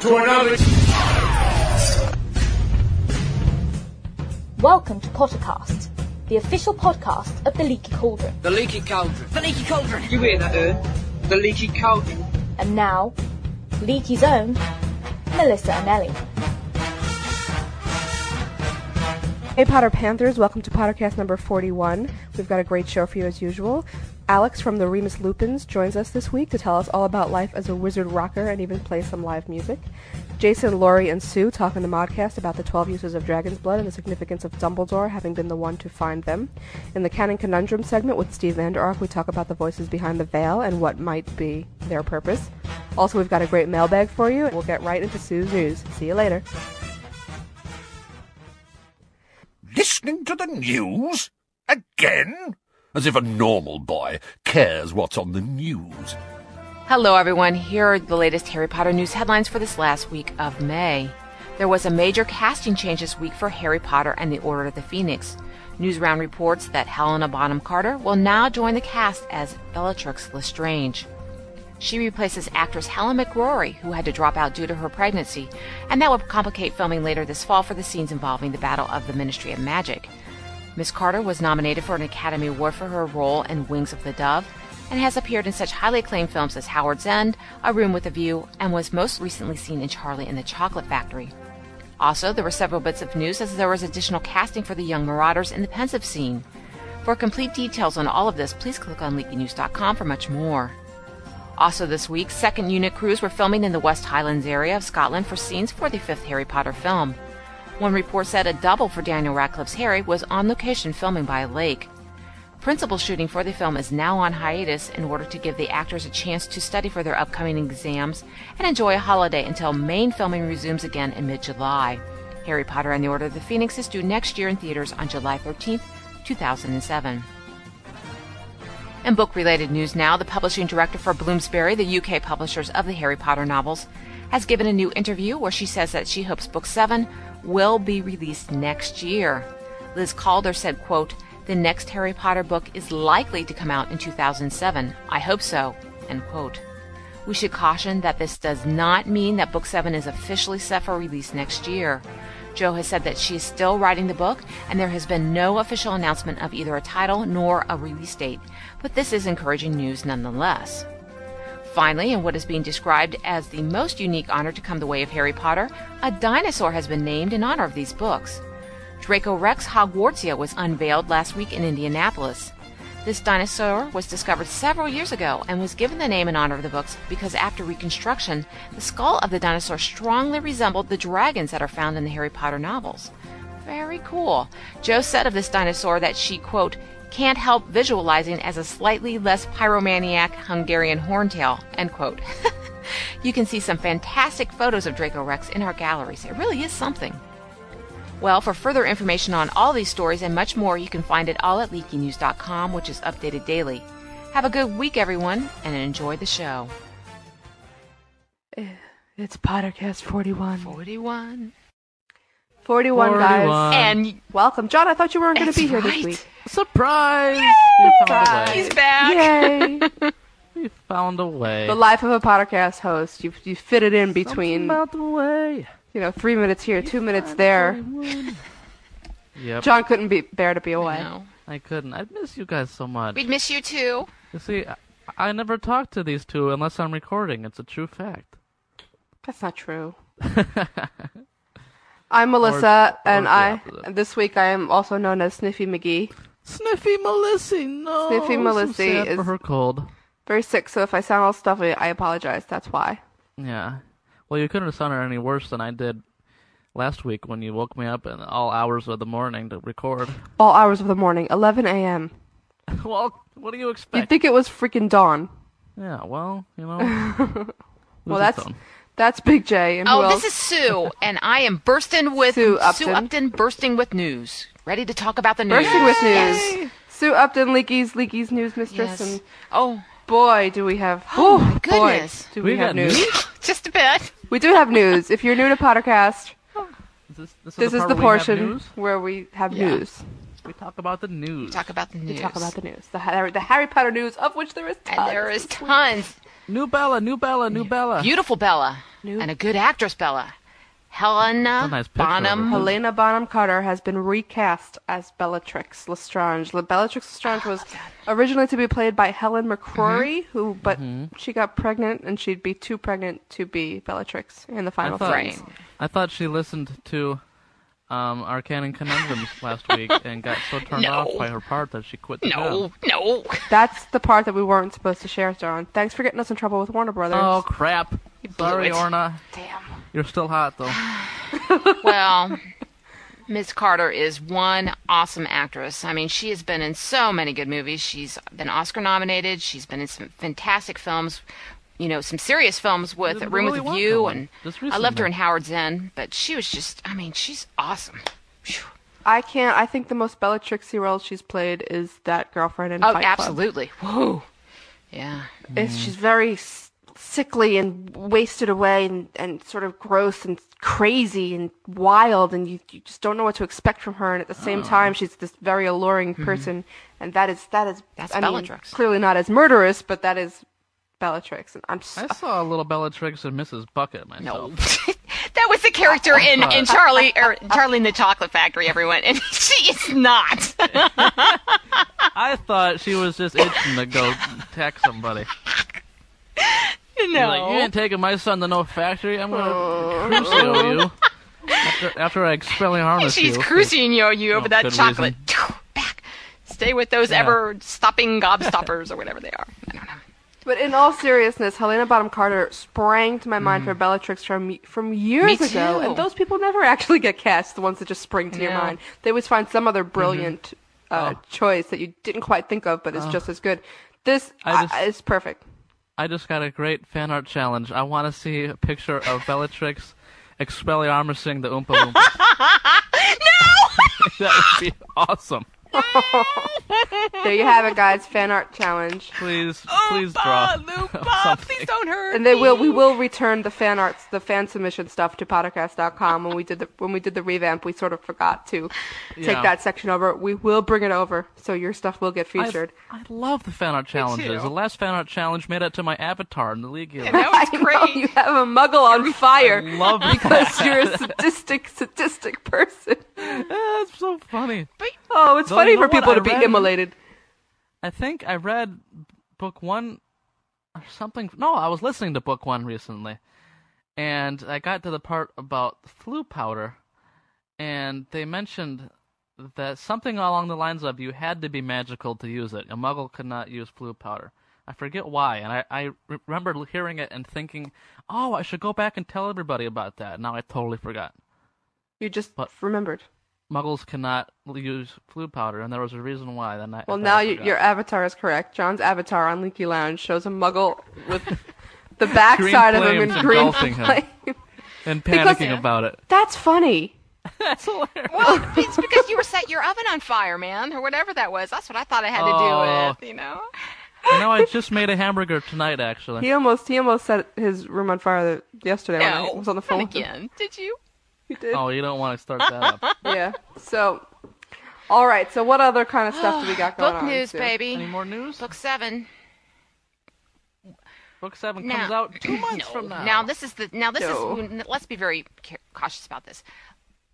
to another. Welcome to Pottercast, the official podcast of the Leaky Cauldron. The leaky cauldron. The leaky cauldron. You hear that, Ern? The leaky cauldron. And now, Leaky's own, Melissa Anelli. Hey Potter Panthers, welcome to Pottercast number 41. We've got a great show for you as usual. Alex from the Remus Lupins joins us this week to tell us all about life as a wizard rocker and even play some live music. Jason, Laurie, and Sue talk in the modcast about the 12 uses of dragon's blood and the significance of Dumbledore having been the one to find them. In the Canon Conundrum segment with Steve Vander Ark, we talk about the voices behind the veil and what might be their purpose. Also, we've got a great mailbag for you. And we'll get right into Sue's news. See you later. Listening to the news? Again? As if a normal boy cares what's on the news. Hello, everyone. Here are the latest Harry Potter news headlines for this last week of May. There was a major casting change this week for Harry Potter and the Order of the Phoenix. Newsround reports that Helena Bonham Carter will now join the cast as Bellatrix Lestrange. She replaces actress Helen McCrory, who had to drop out due to her pregnancy, and that will complicate filming later this fall for the scenes involving the Battle of the Ministry of Magic. Miss Carter was nominated for an Academy Award for her role in Wings of the Dove and has appeared in such highly acclaimed films as Howard's End, A Room with a View, and was most recently seen in Charlie and the Chocolate Factory. Also, there were several bits of news as there was additional casting for the young Marauders in the Pensieve scene. For complete details on all of this, please click on leakynews.com for much more. Also this week, second unit crews were filming in the West Highlands area of Scotland for scenes for the fifth Harry Potter film. One report said a double for Daniel Radcliffe's Harry was on location filming by a lake. Principal shooting for the film is now on hiatus in order to give the actors a chance to study for their upcoming exams and enjoy a holiday until main filming resumes again in mid July. Harry Potter and the Order of the Phoenix is due next year in theaters on July 13, 2007. In book related news now, the publishing director for Bloomsbury, the UK publishers of the Harry Potter novels, has given a new interview where she says that she hopes book 7 will be released next year. Liz Calder said, quote, the next Harry Potter book is likely to come out in 2007. I hope so. End quote. We should caution that this does not mean that Book 7 is officially set for release next year. Jo has said that she is still writing the book, and there has been no official announcement of either a title nor a release date, but this is encouraging news nonetheless. Finally, in what is being described as the most unique honor to come the way of Harry Potter, a dinosaur has been named in honor of these books. Dracorex hogwartsia was unveiled last week in Indianapolis. This dinosaur was discovered several years ago and was given the name in honor of the books because after reconstruction, the skull of the dinosaur strongly resembled the dragons that are found in the Harry Potter novels. Very cool. Jo said of this dinosaur that she, quote, can't help visualizing as a slightly less pyromaniac Hungarian horntail, end quote. you can see some fantastic photos of Draco Rex in our galleries. It really is something. Well, for further information on all these stories and much more, you can find it all at leakynews.com, which is updated daily. Have a good week, everyone, and enjoy the show. It's Pottercast 41. 41. 41, guys. And Welcome. John, I thought you weren't going to That's be here this right. week. Surprise! We found a way. he's back. Yay! We found a way. the life of a podcast host. You you fit it in between, Something about the way. you know, three minutes here, two minutes there. Yep. John couldn't be bear to be away. No. I couldn't. I'd miss you guys so much. We'd miss you too. You see, I, I never talk to these two unless I'm recording. It's a true fact. That's not true. I'm Melissa, or and I this week I am also known as Sniffy McGee. Sniffy Melissy, no. Sniffy Melissy is- for her cold. Very sick, so if I sound all stuffy, I apologize. That's why. Yeah. Well, you couldn't have sounded any worse than I did last week when you woke me up in all hours of the morning to record. All hours of the morning, 11 a.m. well, what do you expect? You'd think it was freaking dawn. yeah. Well, you know. Well, that's own. That's Big J. And Oh, this is Sue, and I am bursting with Sue Upton. Sue Upton bursting with news. Ready to talk about the news. bursting with news. Yes. Sue Upton, Leaky's Leaky's news mistress, Yes. and Oh, boy, do we have. Oh, Ooh, my boy, goodness. do we, We have news? news? just a bit. We do have news. If you're new to Pottercast, Is this, this, this is part the where we portion news? where we have Yeah. news. We talk about the news. Talk about the news. We talk about the news, the Harry, the Harry Potter news, of which there is tons. and there is tons. New Bella, new Bella, new Bella. Beautiful Bella. And a good actress, Bella. Helena nice picture. Bonham. Helena Bonham Carter has been recast as Bellatrix Lestrange. Le- Bellatrix Lestrange oh, was originally to be played by Helen McCrory, mm-hmm. who but mm-hmm. she got pregnant and she'd be too pregnant to be Bellatrix in the final thought- frames. I thought she listened to um, our Canon Conundrums last week and got so turned No. off by her part that she quit the No, job. no. That's the part that we weren't supposed to share, Dawn. Thanks for getting us in trouble with Warner Brothers. Oh crap! blew Sorry, it. Orna. Damn. You're still hot though. Well, Miss Carter is one awesome actress. I mean, she has been in so many good movies. She's been Oscar nominated. She's been in some fantastic films. You know, some serious films with The Room Willy with a View, and I loved her in Howard's End. But she was just, I mean, she's awesome. Phew. I can't. I think the most Bellatrixy role she's played is that girlfriend in Oh, Fight Club. Oh, absolutely. Whoa. Yeah. It's, she's very sickly and wasted away and, and sort of gross and crazy and wild and you, you just don't know what to expect from her and at the Oh. same time she's this very alluring Mm-hmm. person and that is that is That's I mean, clearly not as murderous but that is Bellatrix and I'm s- I saw a little Bellatrix and Mrs. Bucket myself. No. that was the character in, in Charlie or Charlie in the Chocolate Factory, everyone. And she is not. I thought she was just itching to go attack somebody. No. like, you ain't taking my son to no factory. I'm gonna oh. crucio you. After, after I expelling harness She's you. cruising you, you over Oh, that chocolate. Back. Stay with those Yeah. ever stopping gobstoppers or whatever they are. I don't know. But in all seriousness Helena Bonham Carter sprang to my mind for Bellatrix from from years Mm. Me ago too. and those people never actually get cast the ones that just spring to your mind they always find some other brilliant uh, Oh. choice that you didn't quite think of but is just as good this I I is perfect I just got a great fan art challenge. I want to see a picture of Bellatrix Expelliarmusing the Oompa Loompa. no! that would be awesome. There you have it, guys. Fan art challenge, Please, please draw something. please don't hurt. and they will. We will return the fan arts, the fan submission stuff to Pottercast.com. When we did the when we did the revamp, we sort of forgot to take Yeah. that section over. We will bring it over, so your stuff will get featured. I love the fan art challenges. The last fan art challenge made it to my avatar in the League. Guild. that was I know great. you have a muggle on fire love because you're a sadistic, sadistic person. That's so funny. Oh, it's Though, funny for people to be read- immolated. I think I read book one or something. No, I was listening to book one recently, and I got to the part about Floo powder, and they mentioned that something along the lines of you had to be magical to use it. A muggle could not use Floo powder. I forget why, and I, I re- remember hearing it and thinking, oh, I should go back and tell everybody about that. Now I totally forgot. You just But- remembered. Muggles cannot use Floo powder, and there was a reason why. Then I Well, now I you, your avatar is correct. John's avatar on Leaky Lounge shows a muggle with the backside of him in flames green engulfing him. flame. and because- panicking about it. That's funny. That's hilarious. Well, it's because you were set your oven on fire, man, or whatever that was. That's what I thought it had to Oh. do with, you know. You know, I just made a hamburger tonight, actually. He almost he almost set his room on fire the, yesterday when I was on the phone. not again. Did you? He did. Oh, you don't want to start that up. Yeah. So, all right. So, what other kind of stuff do we got going on? Book on? news, Sue? baby. Any more news? Book seven. Book seven Now- comes out two months no. from now. Now this is the now this No. is let's be very ca- cautious about this.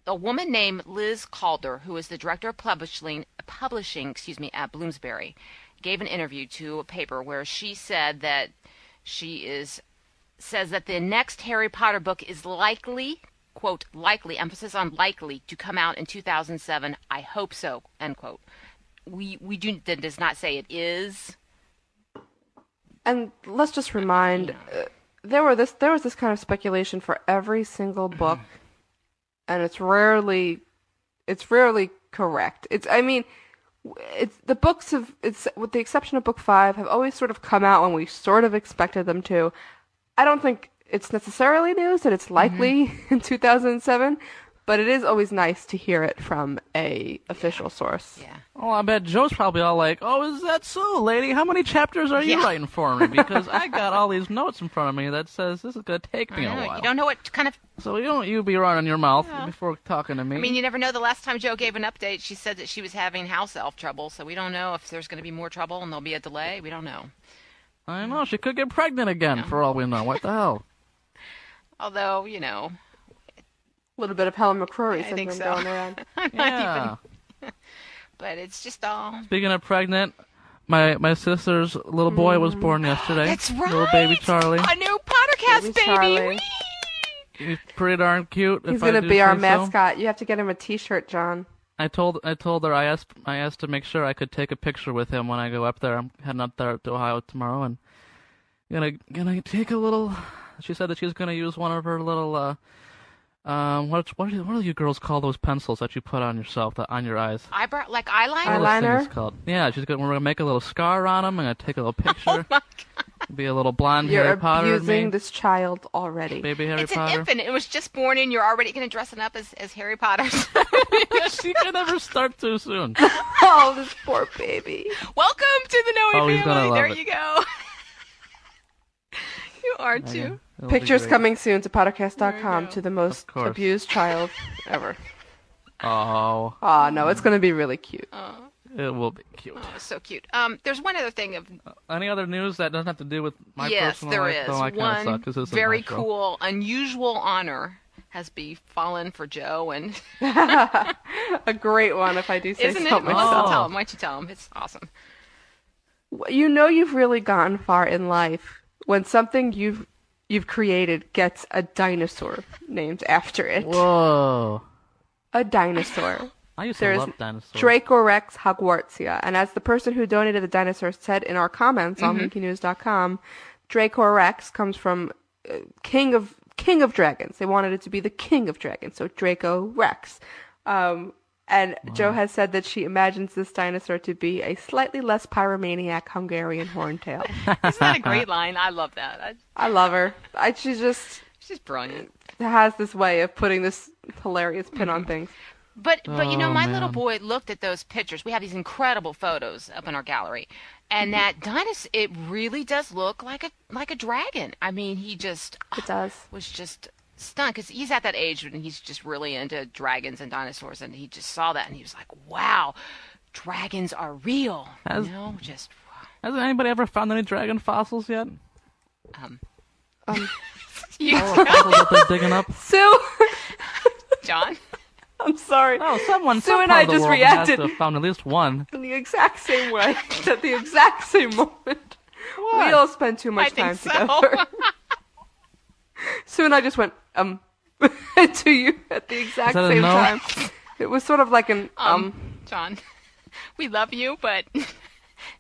A woman named Liz Calder, who is the director of publishing publishing, excuse me, at Bloomsbury, gave an interview to a paper where she said that she is says that the next Harry Potter book is likely quote likely emphasis on likely to come out in 2007. I hope so end quote. We we do that does not say it is. And let's just remind, uh, there were this there was this kind of speculation for every single book, and it's rarely, it's rarely correct. It's I mean, it's the books have it's with the exception of book five have always sort of come out when we sort of expected them to. I don't think it's necessarily news and it's likely mm-hmm. in 2007, but it is always nice to hear it from a official source. Yeah. Oh, I bet Jo's probably all like, "Oh, is that so, lady? How many chapters are you writing for me? Because I got all these notes in front of me that says this is gonna take me a I know, while." You don't know what kind of So you don't you be running your mouth before talking to me. I mean, you never know. The last time Joe gave an update, she said that she was having house elf trouble. So we don't know if there's going to be more trouble and there'll be a delay. We don't know. I know she could get pregnant again for all we know. What the hell? Although, you know, A little bit of Helen McCrory I think syndrome so. going around. I'm not Yeah. even. But it's just all. Speaking of pregnant, my my sister's little boy was mm. born yesterday. That's right. Little baby Charlie. A new Pottercast Baby baby. Whee! He's pretty darn cute. He's if I gonna do be our say so. mascot. You have to get him a T-shirt, John. I told I told her I asked I asked to make sure I could take a picture with him when I go up there. I'm heading up there to Ohio tomorrow and gonna gonna take a little. She said that she's gonna use one of her little uh um what what do, what do you girls call those pencils that you put on yourself that on your eyes? Eyebrow, like eyeliner. Eyeliner? called? Yeah, she's gonna we're gonna make a little scar on them. I'm gonna take a little picture. Oh my god! Be a little blonde You're Harry Potter. of abusing me. this child already. baby Harry It's Potter. an infant. It was just born, and you're already going to dress it up as, as Harry Potter. she can never start too soon. oh, this poor baby. Welcome to the Noe Oh, he's family. love There it. you go. you are too. It'll Pictures coming soon to There Pottercast.com you to the most course. abused child ever. Oh, Oh no, it's gonna be really cute. it will be cute. Oh, so cute. Um, there's one other thing of Any other news that doesn't have to do with my yes, personal there life? is Though I kinda one suck 'cause this is very my show. cool, unusual honor has befallen for Jo, and A great one, if I do say isn't it? so Why don't myself. you tell him? Why don't you tell him? It's awesome. You know you've really gotten far in life when something you've you've created gets a dinosaur named after it. Whoa! A dinosaur. I used There's to love dinosaurs. Dracorex hogwartsia. And as the person who donated the dinosaur said in our comments on LeakyNews.com, Dracorex comes from uh, king of king of dragons. They wanted it to be the king of dragons, so Draco Rex. Um, and Jo has said that she imagines this dinosaur to be a slightly less pyromaniac Hungarian horntail. Isn't that a great line? I love that. I, I love her. I, she just she's brilliant. has this way of putting this hilarious pin on mm-hmm. things. But but you know, Oh, my little boy looked at those pictures. We have these incredible photos up in our gallery, and that dinosaur it really does look like a like a dragon. I mean, he just It does. was just stunned because he's at that age when he's just really into dragons and dinosaurs, and he just saw that and he was like, "Wow, dragons are real." Has- you know, just Hasn't anybody ever found any dragon fossils yet? um, Um, you, Fossils that they're digging up? Sue, John. I'm sorry. Oh, someone. Sue some and part I of the just reacted. Has to have found at least one. in the exact same way at the exact same moment. We all spend too much I think time so. together. Sue and I just went um to you at the exact same no? time. It was sort of like an um. Um, John, we love you, but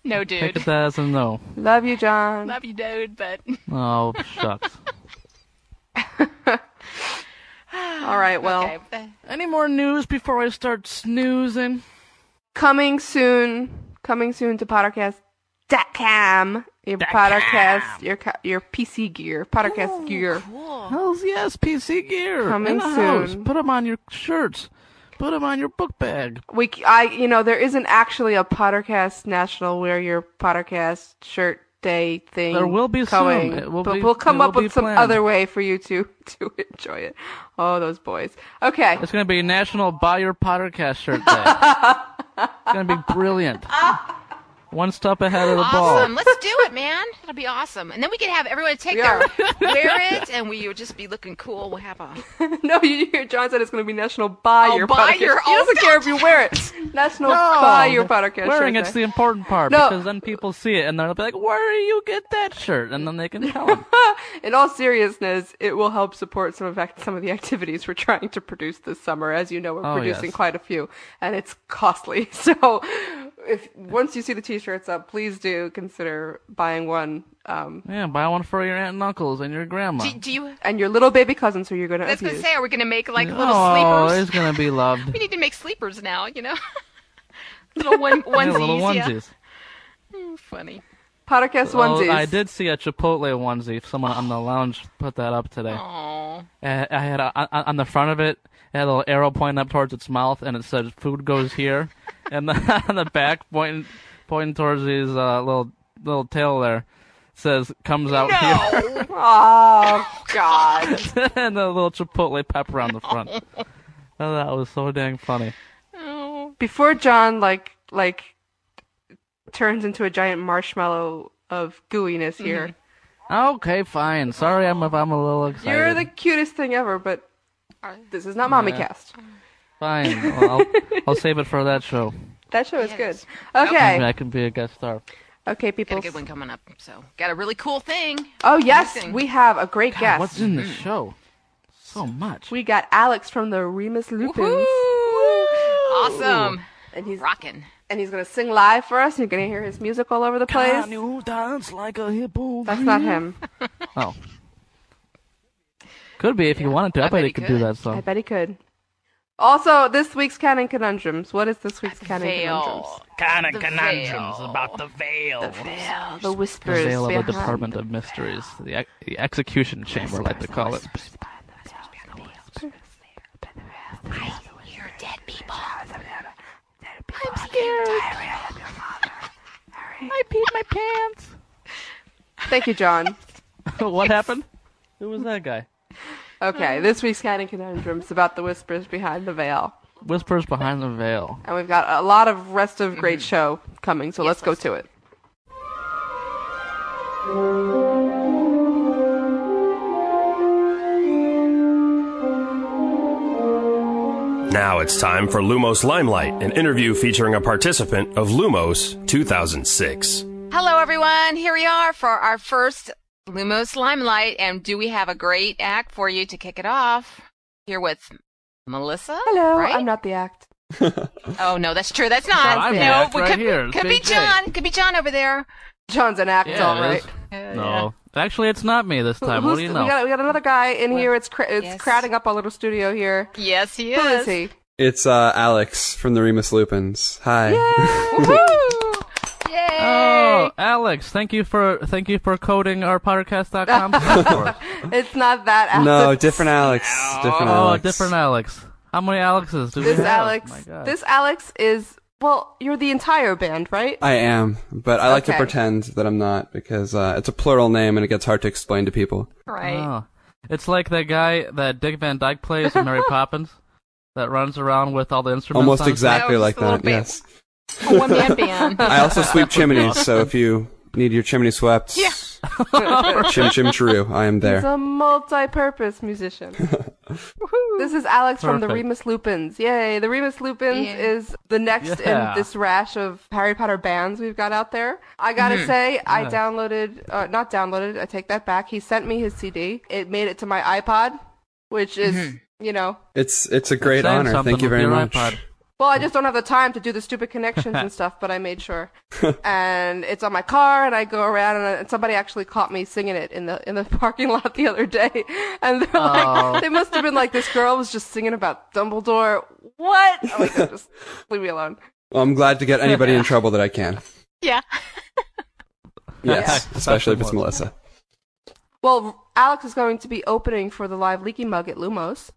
no, Take dude. it as a no. Love you, John. Love you, dude, but Oh, shucks. All right. Well, okay. uh, Any more news before I start snoozing? coming soon. Coming soon to Pottercast.com. Your Pottercast, your ca- your PC gear, Pottercast oh, gear. Cool. Hells yes, PC gear. Coming in the house. soon. Put them on your shirts. Put them on your book bag. we I you know there isn't actually a Pottercast National Wear Your Pottercast shirt day thing. There will be soon. coming, It will but be- we'll come it up will with some planned. other way for you to to enjoy it. Oh, those boys. Okay, It's going to be National Buy Your Pottercast shirt day. it's going to be brilliant. One step ahead of the Awesome. ball. Let's do it, man. It'll be awesome. And then we can have everyone take We their wear it, and we would just be looking cool. We'll have a no, you hear John said it's going to be National Buy Oh, Your buy Pottercast. your- he doesn't care if you wear it. National Buy Your Pottercast Wearing shirt it's the important part No. because then people see it and they'll be like, "Where do you get that shirt?" And then they can tell them. In all seriousness, it will help support some of act- some of the activities we're trying to produce this summer. As you know, we're Oh, producing yes. quite a few, and it's costly. So, if once you see the t-shirts up, please do consider buying one. Um, yeah, buy one for your aunt and uncles and your grandma. do, do you? and your little baby cousins who you're going to I was gonna say, are we gonna make like little oh, sleepers? it's gonna be loved. We need to make sleepers now. You know, little one Yeah, onesies. little yeah. onesies. Mm, Funny. Podcast Oh, onesies. I did see a Chipotle onesie. Someone on the lounge put that up today. Oh, I I had a, on- on the front of it, it had a little arrow pointing up towards its mouth, and it said "Food goes here," and the, on the back pointing pointing towards his uh, little little tail there says "Comes out here," Oh God! and the little Chipotle pepper on the front. Oh, that was so dang funny. oh, Before John like like turns into a giant marshmallow of gooiness here. Okay, fine. Sorry, I'm I'm a little excited. You're the cutest thing ever, but this is not Mommy Yeah. Cast. Fine. Well, I'll, I'll save it for that show. That show is Yes. good. Maybe Okay. I can be a guest star. Okay, people. Got people. a good one coming up. So, got a really cool thing. Oh, yes, Amazing. we have a great God, guest. what's in this mm-hmm. show? So much. We got Alex from the Remus Lupins. Woo-hoo! Awesome. And he's Rocking. and he's gonna sing live for us. You're gonna hear his music all over the place. Can you dance like a hippo? That's not him. Oh. Could be if he wanted to. I, I bet bet he he could do could. that I bet he could. Also, this week's canon conundrums. What is this week's canon conundrums? Veil. Kind of The conundrums veil. about the veil. The veil, The whispers The veil of the Department the of Mysteries, the, ex- the execution chamber, like to call it. You're dead people. I'm scared. I peed my pants. Thank you, John. what happened? Who was that guy? Okay, this week's canon conundrums about the whispers behind the veil, Whispers behind the veil. and we've got a lot of rest of great mm-hmm. show coming. So let's go to it. Now it's time for Lumos Limelight, an interview featuring a participant of Lumos 2006. Hello, everyone. Here we are for our first Lumos Limelight. And do we have a great act for you to kick it off? Here with Melissa. Hello, right? I'm not the act. Oh, no, that's true. That's not. I'm the no, act we right could, here. could be John. Could be John over there. John's an act, Yeah, all it right. is. Uh, No. Actually, it's not me this time. What Who's- do you We know? got, we got another guy in here. It's cra- it's Yes. crowding up our little studio here. Yes, he is. Who is. is he? It's uh, Alex from the Remus Lupins. Hi. Woohoo! Yay! Oh, Alex, thank you for thank you for coding our Pottercast.com site. It's not that Alex. no, different Alex. Different Oh, Alex. different Alex. How many Alexes do This we have? This Alex. My God. This Alex is well. You're the entire band, right? I am, but I like to pretend that I'm not because uh, it's a plural name and it gets hard to explain to people. right. Oh. It's like that guy that Dick Van Dyke plays in Mary Poppins that runs around with all the instruments. Almost on exactly No, like just a little that. Yes. A one man band. I also sweep chimneys, so if you need your chimney swept, Yeah. chim chim chiroo, I am He's there. a multi-purpose musician. this is Alex from the Remus Lupins. Yay! The Remus Lupins Yeah. is the next Yeah. in this rash of Harry Potter bands we've got out there. I gotta Mm-hmm. say, I downloaded, uh, not downloaded. I take that back. He sent me his CD. It made it to my iPod, which is, Mm-hmm. you know, It's it's a great Saying honor. Thank you very much. iPod. Well, I just don't have the time to do the stupid connections and stuff, but I made sure. and it's on my car, and I go around, and, uh, and somebody actually caught me singing it in the in the parking lot the other day, and they're Oh. like, they must have been like, this girl was just singing about Dumbledore. What? I'm like, "No, just leave me alone. Well, I'm glad to get anybody in trouble that I can. yeah. Yes, especially if it's Melissa. Well, Alex is going to be opening for the live Leaky Mug at Lumos.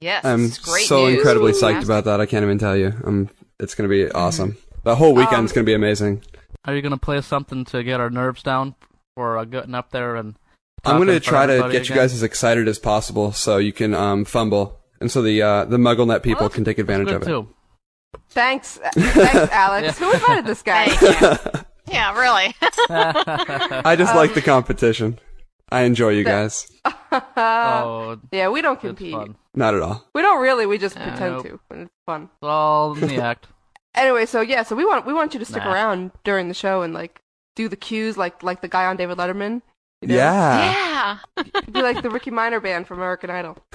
Yes. I'm it's great so news. incredibly psyched Fantastic. about that. I can't even tell you. Um, it's gonna be awesome. The whole weekend's Um, gonna be amazing. Are you gonna play something to get our nerves down for uh, getting up there and? I'm gonna try to everybody get you guys as excited as possible, so you can um, fumble, and so the uh, the MuggleNet people Well, can take advantage Good of it. too. Thanks, thanks, Alex. Who invited this guy? Yeah, really. I just like the competition. I enjoy you guys. oh, yeah, we don't compete. fun. Not at all. We don't really. We just Uh, pretend nope. to, and it's fun. It's all in the act. Anyway, so yeah, so we want we want you to stick Nah. around during the show and like do the cues like like the guy on David Letterman. You know? Yeah. yeah. be like the Rickey Minor band from American Idol.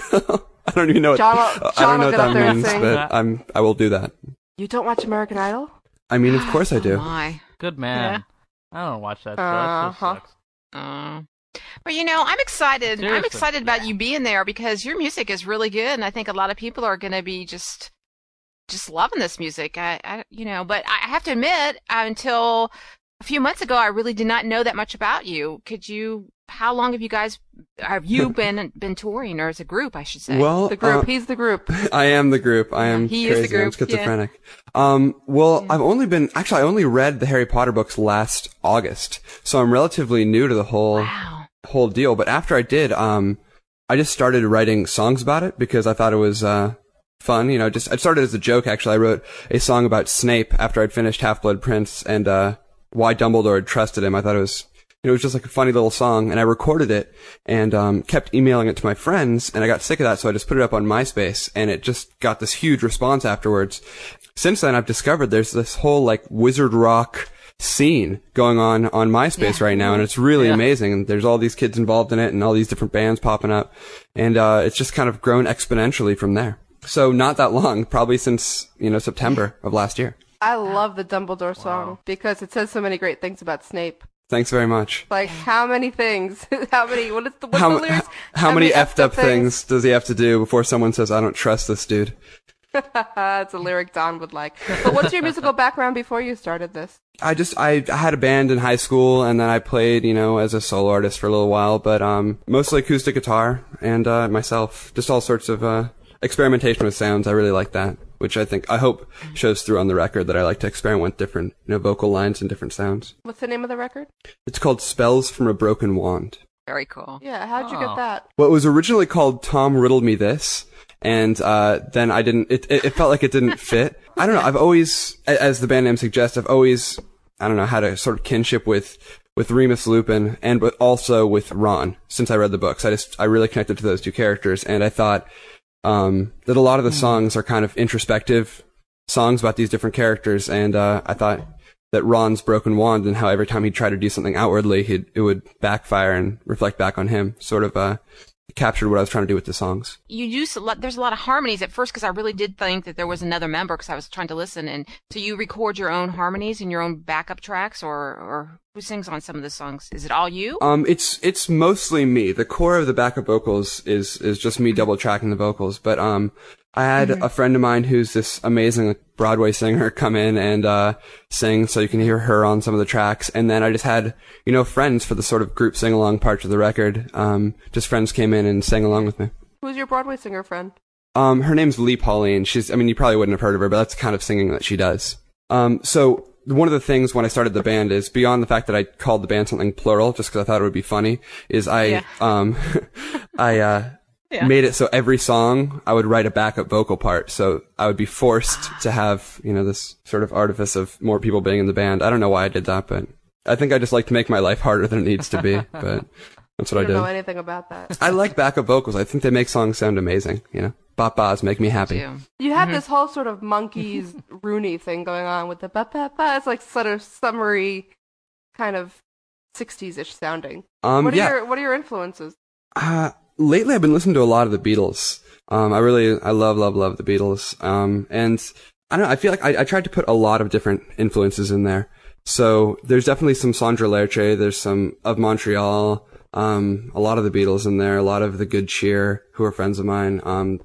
I don't even know what John will- I John don't know will what get up that and means, sing. but I'm I will do that. You don't watch American Idol? I mean, of course I Oh, do. my. Good man. I don't watch that show. That Uh-huh. just sucks. Uh, but you know, I'm excited. I'm excited about you being there because your music is really good, and I think a lot of people are going to be just, just loving this music. I, I, you know, but I have to admit, uh, until a few months ago, I really did not know that much about you. Could you? How long have you guys? Have you been been touring, or as a group, I should say? Well, The group. uh, He's the group. I am the group. I am he is the crazy. I'm group, yeah. schizophrenic. Um, well, I've only been actually I only read the Harry Potter books last August, so I'm relatively new to the whole wow. Whole deal. But after I did, um, I just started writing songs about it because I thought it was uh fun. You know, just I started as a joke. Actually, I wrote a song about Snape after I'd finished Half Blood Prince, and uh, why Dumbledore had trusted him. I thought it was, it was just like a funny little song, and I recorded it and um, kept emailing it to my friends, and I got sick of that, so I just put it up on MySpace, and it just got this huge response afterwards. Since then, I've discovered there's this whole like wizard rock scene going on on MySpace right now, and it's really Yeah. amazing. And there's all these kids involved in it, and all these different bands popping up, and uh, it's just kind of grown exponentially from there. So not that long, probably since you know September of last year. I love the Dumbledore song because it says so many great things about Snape. Thanks very much. Like how many things? how many? What is the what's How, the m- lyrics? how many effed up things does he have to do before someone says, "I don't trust this dude"? it's a lyric Don would like. But what's your musical background before you started this? I just I, I had a band in high school and then I played you know as a solo artist for a little while, but um mostly acoustic guitar and uh, myself, just all sorts of uh, experimentation with sounds. I really like that, which I think I hope shows through on the record that I like to experiment with different you know vocal lines and different sounds. What's the name of the record? It's called Spells from a Broken Wand. Very cool. Yeah, how'd you Oh. get that? Well, it was originally called Tom Riddled Me This, and uh, then I didn't. It, it, it felt like it didn't fit. I don't know. I've always, as the band name suggests, I've always, I don't know, had a sort of kinship with with Remus Lupin and but also with Ron. Since I read the books, I just I really connected to those two characters, and I thought um, that a lot of the songs are kind of introspective songs about these different characters, and uh, I thought that Ron's broken wand and how every time he'd try to do something outwardly, he'd, it would backfire and reflect back on him. Sort of uh, captured what I was trying to do with the songs. You use a lot, there's a lot of harmonies at first because I really did think that there was another member because I was trying to listen. And so you record your own harmonies and your own backup tracks, or or who sings on some of the songs? Is it all you? Um, it's it's mostly me. The core of the backup vocals is is just me double tracking the vocals. But um, I had a friend of mine who's this amazing Broadway singer come in and uh, sing, so you can hear her on some of the tracks. And then I just had you know friends for the sort of group sing along parts of the record. Um, just friends came in and sang along with me. Who's your Broadway singer friend? Um, her name's Lee Pauline. She's, I mean, you probably wouldn't have heard of her, but that's the kind of singing that she does. Um, so one of the things when I started the band is beyond the fact that I called the band something plural, just because I thought it would be funny, is I, Yeah. um, I, uh, Yeah. made it so every song I would write a backup vocal part. So I would be forced to have, you know, this sort of artifice of more people being in the band. I don't know why I did that, but I think I just like to make my life harder than it needs to be, but that's what I I don't know anything about that. I like backup vocals. I think they make songs sound amazing, you know. Bop-bahs make me happy. Too. You have this whole sort of Monkees Rooney thing going on with the ba ba ba. It's like sort of summery, kind of sixties ish sounding. Um, what are yeah. your What are your influences? Uh, lately I've been listening to a lot of the Beatles. Um, I really, I love, love, love the Beatles. Um, and I don't know, I feel like I, I tried to put a lot of different influences in there. So there's definitely some Sondre Lerche, there's some of Montreal, um, a lot of the Beatles in there, a lot of the Good Cheer, who are friends of mine, um,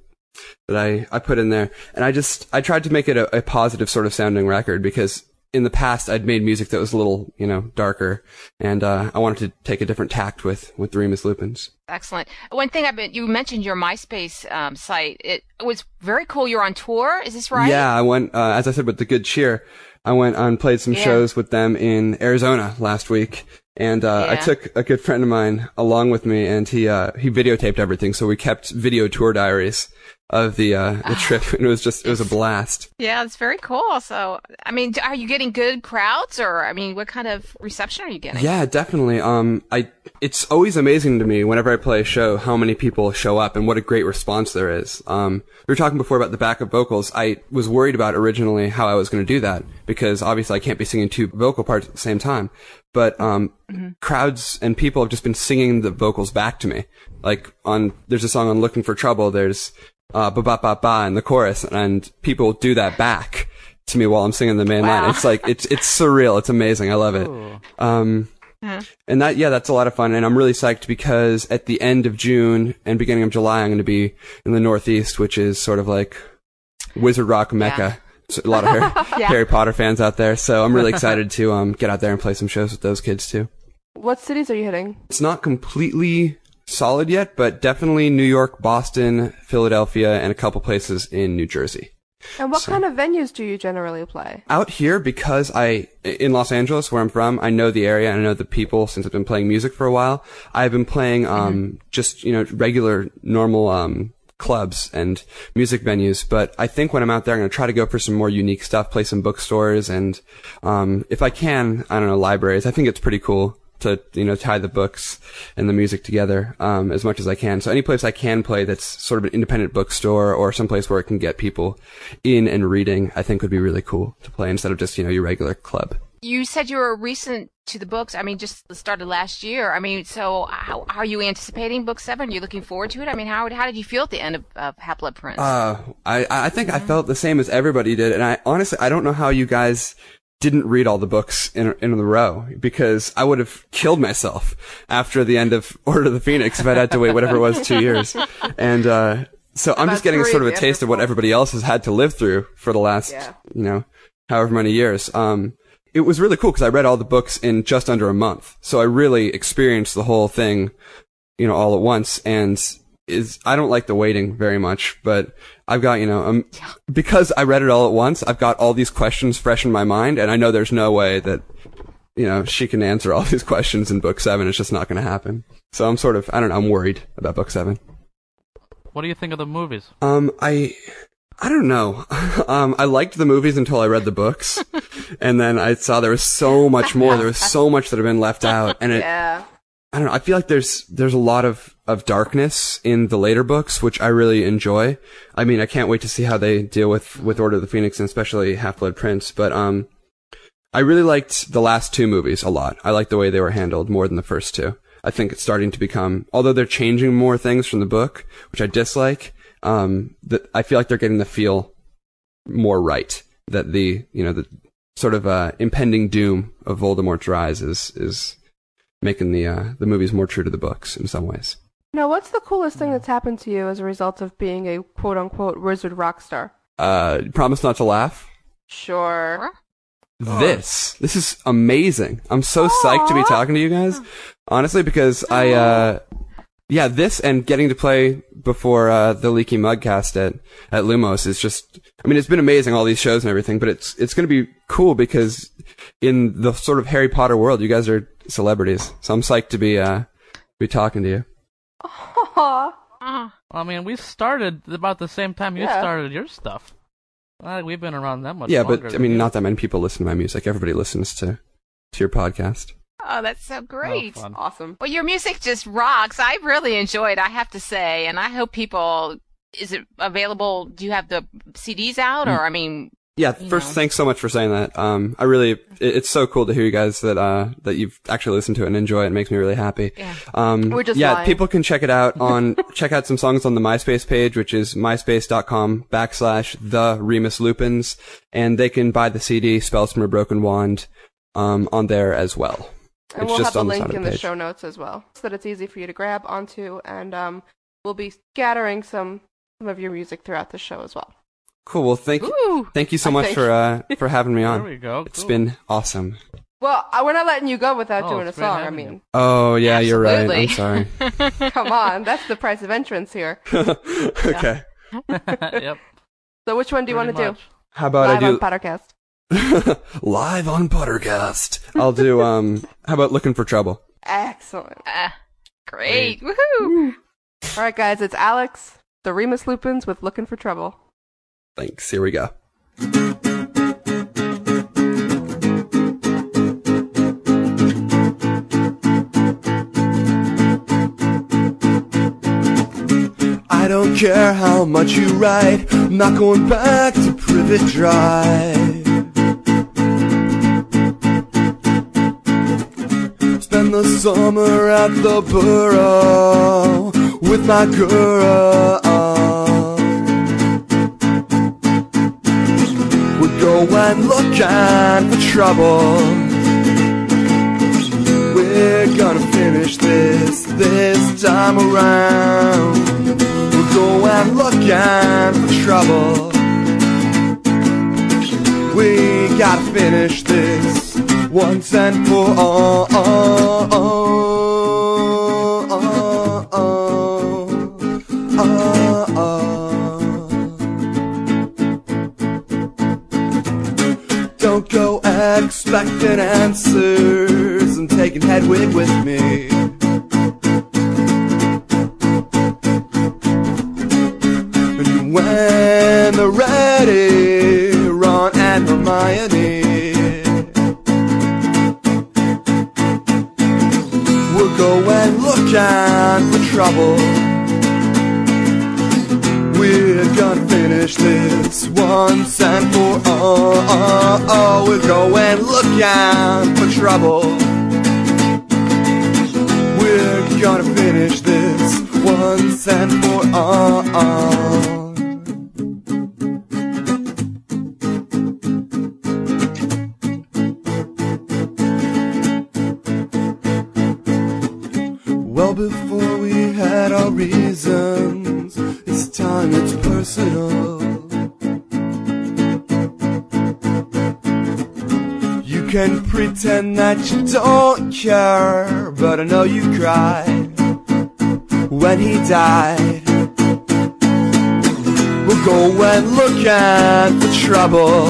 that I, I put in there. And I just, I tried to make it a, a positive sort of sounding record because in the past I'd made music that was a little, you know, darker. And, uh, I wanted to take a different tact with, with the Remus Lupins. Excellent. One thing I've been, you mentioned your MySpace um, site. It was very cool. You're on tour. Is this right? Yeah, I went, uh, as I said, with the Good Cheer, I went and played some Yeah. shows with them in Arizona last week. And, uh, I took a good friend of mine along with me and he, uh, he videotaped everything. So we kept video tour diaries of the, uh, the trip. And it was just, it was a blast. Yeah, it's very cool. So, I mean, are you getting good crowds, or I mean, what kind of reception are you getting? Yeah, definitely. Um, I, it's always amazing to me whenever I play a show how many people show up and what a great response there is. Um, we were talking before about the backup vocals. I was worried about originally how I was going to do that because obviously I can't be singing two vocal parts at the same time. But, um, crowds and people have just been singing the vocals back to me. Like on, there's a song on Looking for Trouble, there's, uh, ba ba ba ba in the chorus and people do that back to me while I'm singing the main line. It's like, it's, it's surreal. It's amazing. I love it. Um, and that, yeah, that's a lot of fun. And I'm really psyched because at the end of June and beginning of July, I'm going to be in the Northeast, which is sort of like Wizard Rock Mecca. So a lot of Harry, Harry Potter fans out there. So I'm really excited to, um, get out there and play some shows with those kids too. What cities are you hitting? It's not completely solid yet, but definitely New York, Boston, Philadelphia, and a couple places in New Jersey. And what kind of venues do you generally play? out here because I in Los Angeles where I'm from I know the area and I know the people since I've been playing music for a while I've been playing um just you know regular normal um clubs and music venues. But I think when I'm out there, I'm going to try to go for some more unique stuff, play some bookstores, and um, if I can, I don't know, libraries. I think it's pretty cool to you know tie the books and the music together um, as much as I can. So any place I can play that's sort of an independent bookstore or someplace where I can get people in and reading, I think would be really cool to play instead of just you know your regular club. You said you were recent to the books. I mean, just started last year. I mean, so how, how are you anticipating book seven? Are you looking forward to it? I mean, how how did you feel at the end of, of Half Blood Prince? Uh, I I think I felt the same as everybody did, and I honestly I don't know how you guys didn't read all the books in in a row because I would have killed myself after the end of Order of the Phoenix if I'd had to wait whatever it was two years, and uh, so I'm just getting sort of a taste of what everybody else has had to live through for the last Yeah. you know however many years. Um, it was really cool because I read all the books in just under a month, so I really experienced the whole thing, you know, all at once. And is I don't like the waiting very much, but I've got you know um, because I read it all at once. I've got all these questions fresh in my mind, and I know there's no way that you know she can answer all these questions in book seven. It's just not going to happen. So I'm sort of I don't know. I'm worried about book seven. What do you think of the movies? Um, I, I don't know. um, I liked the movies until I read the books, and then I saw there was so much more. There was so much that had been left out, and it. Yeah. I don't know. I feel like there's there's a lot of of darkness in the later books, which I really enjoy. I mean, I can't wait to see how they deal with with Order of the Phoenix and especially Half Blood Prince. But um, I really liked the last two movies a lot. I like the way they were handled more than the first two. I think it's starting to become, although they're changing more things from the book, which I dislike. Um, that I feel like they're getting the feel more right. That the you know the sort of uh, impending doom of Voldemort's rise is is making the uh, the movies more true to the books in some ways. Now, what's the coolest thing that's happened to you as a result of being a quote unquote wizard rock star? Uh, promise not to laugh. Sure. This this is amazing. I'm so psyched to be talking to you guys. Honestly, because I uh yeah, this and getting to play before uh the Leaky Mugcast at at Lumos is just I mean, it's been amazing all these shows and everything, but it's it's going to be cool because in the sort of Harry Potter world, you guys are celebrities. So I'm psyched to be uh be talking to you. Aw. Ah. I mean, we started about the same time you Yeah. started your stuff. Uh, we've been around that much. yeah, longer but I mean, you. not that many people listen to my music. Everybody listens to to your podcast. Oh, that's so great. fun. Awesome. Well, your music just rocks. I really enjoyed, it, I have to say, and I hope people. Is it available? Do you have the CDs out, or I mean, Yeah, first, know. thanks so much for saying that. Um, I really, it, it's so cool to hear you guys that, uh, that you've actually listened to it and enjoy it. It makes me really happy. Yeah. Um, We're just yeah, lying. people can check it out on, check out some songs on the MySpace page, which is myspace.com backslash the Remus Lupins, and they can buy the CD, Spells from a Broken Wand, um, on there as well. And it's we'll just have the on the link in the the page. show notes as well, so that it's easy for you to grab onto, and um, we'll be scattering some some of your music throughout the show as well. Cool. Well, thank, ooh, thank you so I much think- for, uh, for having me on. There on. we go. It's cool. been awesome. Well, I, we're not letting you go without Oh, doing a song. I having you. mean, Oh, yeah, you're right. I'm sorry. come on, that's the price of entrance here. okay. yep. So, which one do you want to pretty do? How about Live I on do Pottercast. live on Pottercast? I'll do um. How about looking for trouble? Excellent. uh, great, woohoo! All right, guys, it's Alex, the Remus Lupins with "Looking for Trouble." Thanks. Here we go. I don't care how much you write, I'm not going back to Privet Drive. Summer at the Burrow with my girl. We're going looking for trouble. We're gonna finish this this time around. We're going looking for trouble. We gotta finish this once and for all. Don't go expecting answers and taking Hedwig with me. Eddie, Ron, and Hermione. And look out for trouble. We're gonna finish this once and for all. We'll go and look out for trouble. We're gonna finish this once and for all. Well, before we had our reasons, this time it's personal. You can pretend that you don't care, but I know you cried when he died. We'll go and look at the trouble.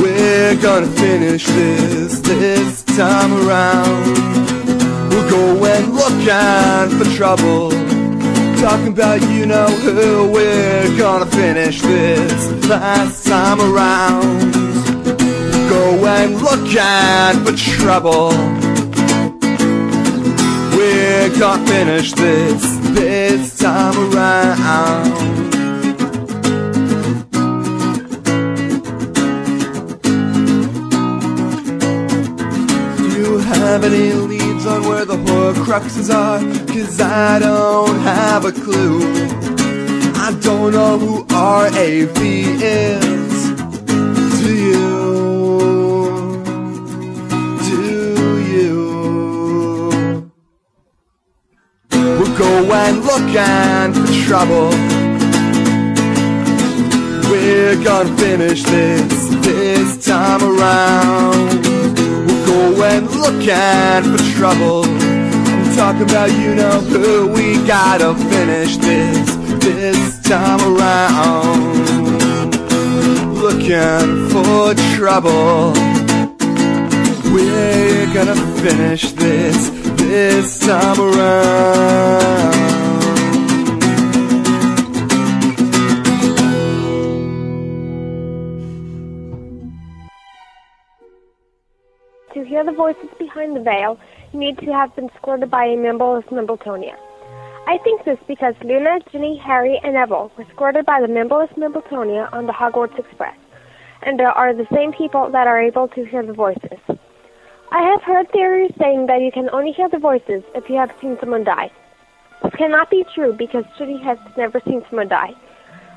We're gonna finish this this time around. We'll go and look for trouble. Talking about you know who. We're gonna finish this last time around. Go and look out for trouble. We're gonna finish this this time around. Do you have any leads on where the Horcruxes are? Cause I don't have a clue. I don't know who R.A.B. is. Do you? Do you? We'll go and look and for trouble. We're gonna finish this this time around. We'll go and look out for trouble. I'm talking about you know who. We gotta finish this this time around. Looking for trouble. We're gonna finish this this time around. Hear the voices behind the veil, you need to have been squirted by a Mimbulus Mimbletonia. I think this because Luna, Ginny, Harry, and Neville were squirted by the Mimbulus Mimbletonia on the Hogwarts Express, and are the same people that are able to hear the voices. I have heard theories saying that you can only hear the voices if you have seen someone die. This cannot be true because Ginny has never seen someone die,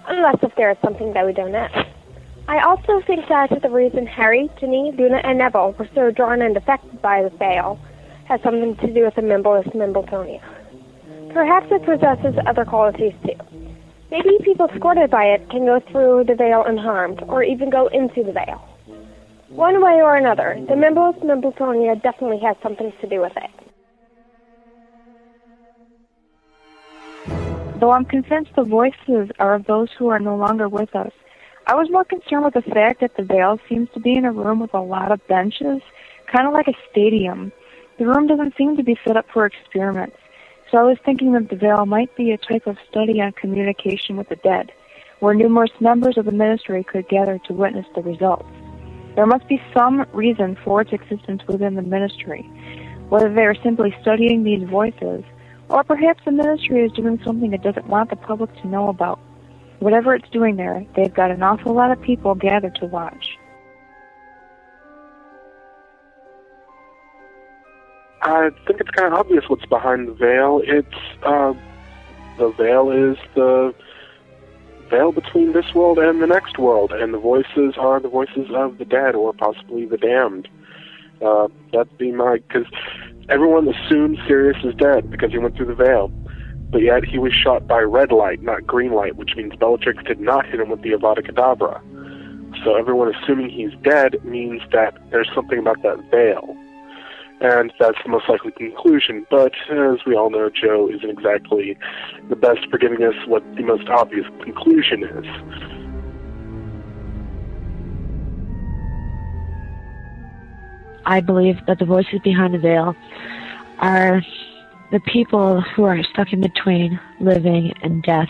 unless if there is something that we don't know. I also think that the reason Harry, Ginny, Luna, and Neville were so drawn and affected by the veil has something to do with the Mimbulus Mimbletonia. Perhaps it possesses other qualities too. Maybe people squirted by it can go through the veil unharmed, or even go into the veil. One way or another, the Mimbulus Mimbletonia definitely has something to do with it. Though I'm convinced the voices are of those who are no longer with us, I was more concerned with the fact that the veil seems to be in a room with a lot of benches, kind of like a stadium. The room doesn't seem to be set up for experiments, so I was thinking that the veil might be a type of study on communication with the dead, where numerous members of the ministry could gather to witness the results. There must be some reason for its existence within the ministry, whether they are simply studying these voices, or perhaps the ministry is doing something it doesn't want the public to know about. Whatever it's doing there, they've got an awful lot of people gathered to watch. I think it's kind of obvious what's behind the veil. It's uh, the veil is the veil between this world and the next world, and the voices are the voices of the dead or possibly the damned. Uh, that'd be my because everyone assumed Sirius is dead because he went through the veil, but yet he was shot by red light, not green light, which means Bellatrix did not hit him with the Avada Kedavra. So everyone assuming he's dead means that there's something about that veil. And that's the most likely conclusion. But as we all know, Jo isn't exactly the best for giving us what the most obvious conclusion is. I believe that the voices behind the veil are the people who are stuck in between living and death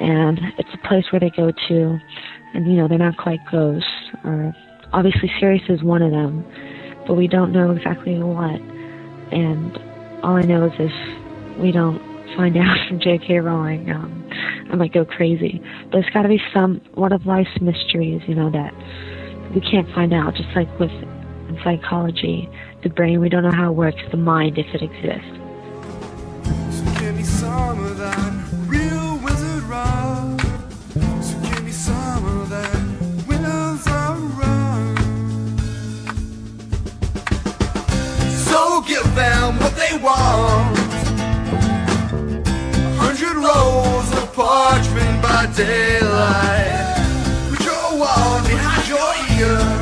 and it's a place where they go to, and you know they're not quite ghosts. Or obviously Sirius is one of them, but we don't know exactly what. And all I know is if we don't find out from J.K. Rowling, um, I might go crazy. There's got to be some one of life's mysteries, you know, that we can't find out. Just like with psychology, the brain, we don't know how it works. The mind, if it exists. Give me some of that real wizard rock. So give me some of that. So give them what they want. A hundred rolls of parchment by daylight. Put your wand behind your ear.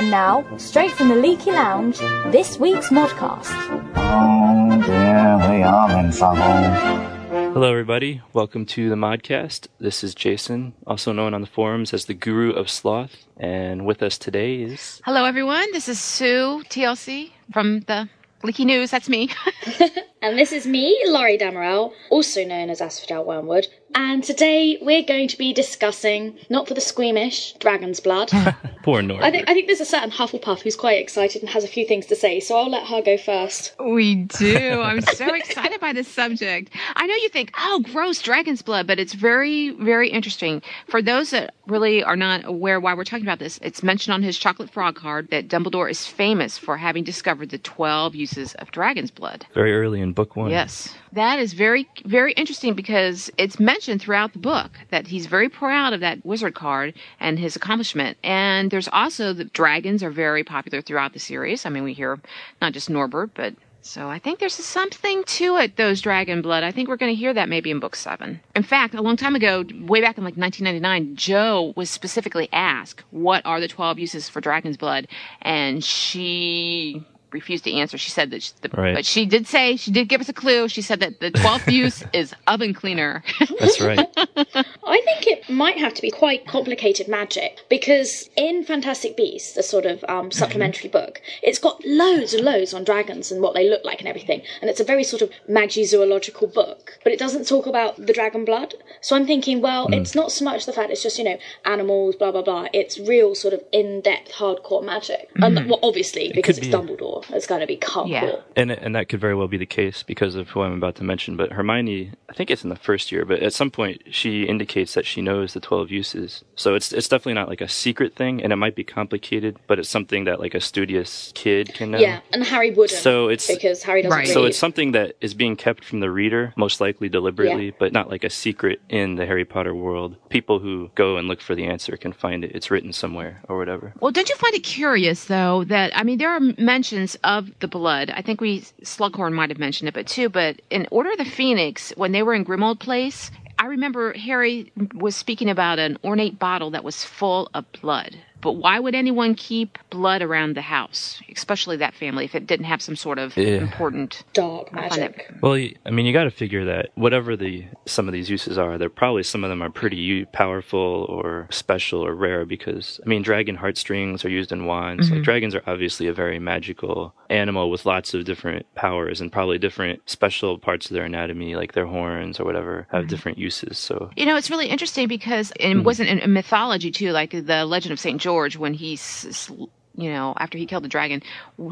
And now, straight from the Leaky Lounge, this week's Modcast. Oh dear, we are in trouble. Hello, everybody. Welcome to the Modcast. This is Jason, also known on the forums as the Guru of Sloth. And with us today is. Hello, everyone. This is Sue TLC from the Leaky News. That's me. And this is me, Laurie Damerel, also known as Asphodel Wormwood. And today we're going to be discussing, not for the squeamish, Dragon's Blood. Poor Nora. I think I think there's a certain Hufflepuff who's quite excited and has a few things to say, so I'll let her go first. We do. I'm so excited by this subject. I know you think, oh, gross, dragon's blood, but it's very, very interesting. For those that really are not aware why we're talking about this, it's mentioned on his chocolate frog card that Dumbledore is famous for having discovered the 12 uses of dragon's blood. Very early in book one. Yes. That is very, very interesting because it's mentioned throughout the book that he's very proud of that wizard card and his accomplishment. And there's also the dragons are very popular throughout the series. I mean, we hear not just Norbert, but so I think there's something to it, those dragon blood. I think we're going to hear that maybe in book seven. In fact, a long time ago, way back in like 1999, Jo was specifically asked, what are the 12 uses for dragon's blood? And she refused to answer. She said that, she, the, Right. but she did say she did give us a clue. She said that the twelfth use is oven cleaner. That's right. I think it might have to be quite complicated magic because in Fantastic Beasts, the sort of um, supplementary book, it's got loads and loads on dragons and what they look like and everything, and it's a very sort of maggi-zoological book, but it doesn't talk about the dragon blood. So I'm thinking, well, Hmm. it's not so much the fact it's just you know animals, blah blah blah. It's real sort of in-depth, hardcore magic, and Mhm. well, obviously because could it's be. Dumbledore, it's going to be hardcore. And and that could very well be the case because of who I'm about to mention. But Hermione, I think it's in the first year, but at some point she indicates that she knows the twelve uses. So it's it's definitely not like a secret thing, and it might be complicated, but it's something that like a studious kid can know. Yeah, and Harry wouldn't. So it's because Harry doesn't read. So it's something that is being kept from the reader, most likely deliberately, Yeah. but not like a secret in the Harry Potter world. People who go and look for the answer can find it. It's written somewhere or whatever. Well, don't you find it curious though that I mean there are mentions of the blood. I think we Slughorn might have mentioned it, but too. But in Order of the Phoenix, when they were in Grimmauld Place, I remember Harry was speaking about an ornate bottle that was full of blood. But why would anyone keep blood around the house, especially that family, if it didn't have some sort of Yeah. important dark I find it- Well, I mean, you got to figure that whatever the some of these uses are, they're probably some of them are pretty powerful or special or rare because I mean, dragon heartstrings are used in wands. Like Mhm. dragons are obviously a very magical animal with lots of different powers and probably different special parts of their anatomy, like their horns or whatever, have Mhm. different uses. So You know, it's really interesting because it wasn't in, in mythology too, like the Legend of Saint George when he, s- s- you know, after he killed the dragon,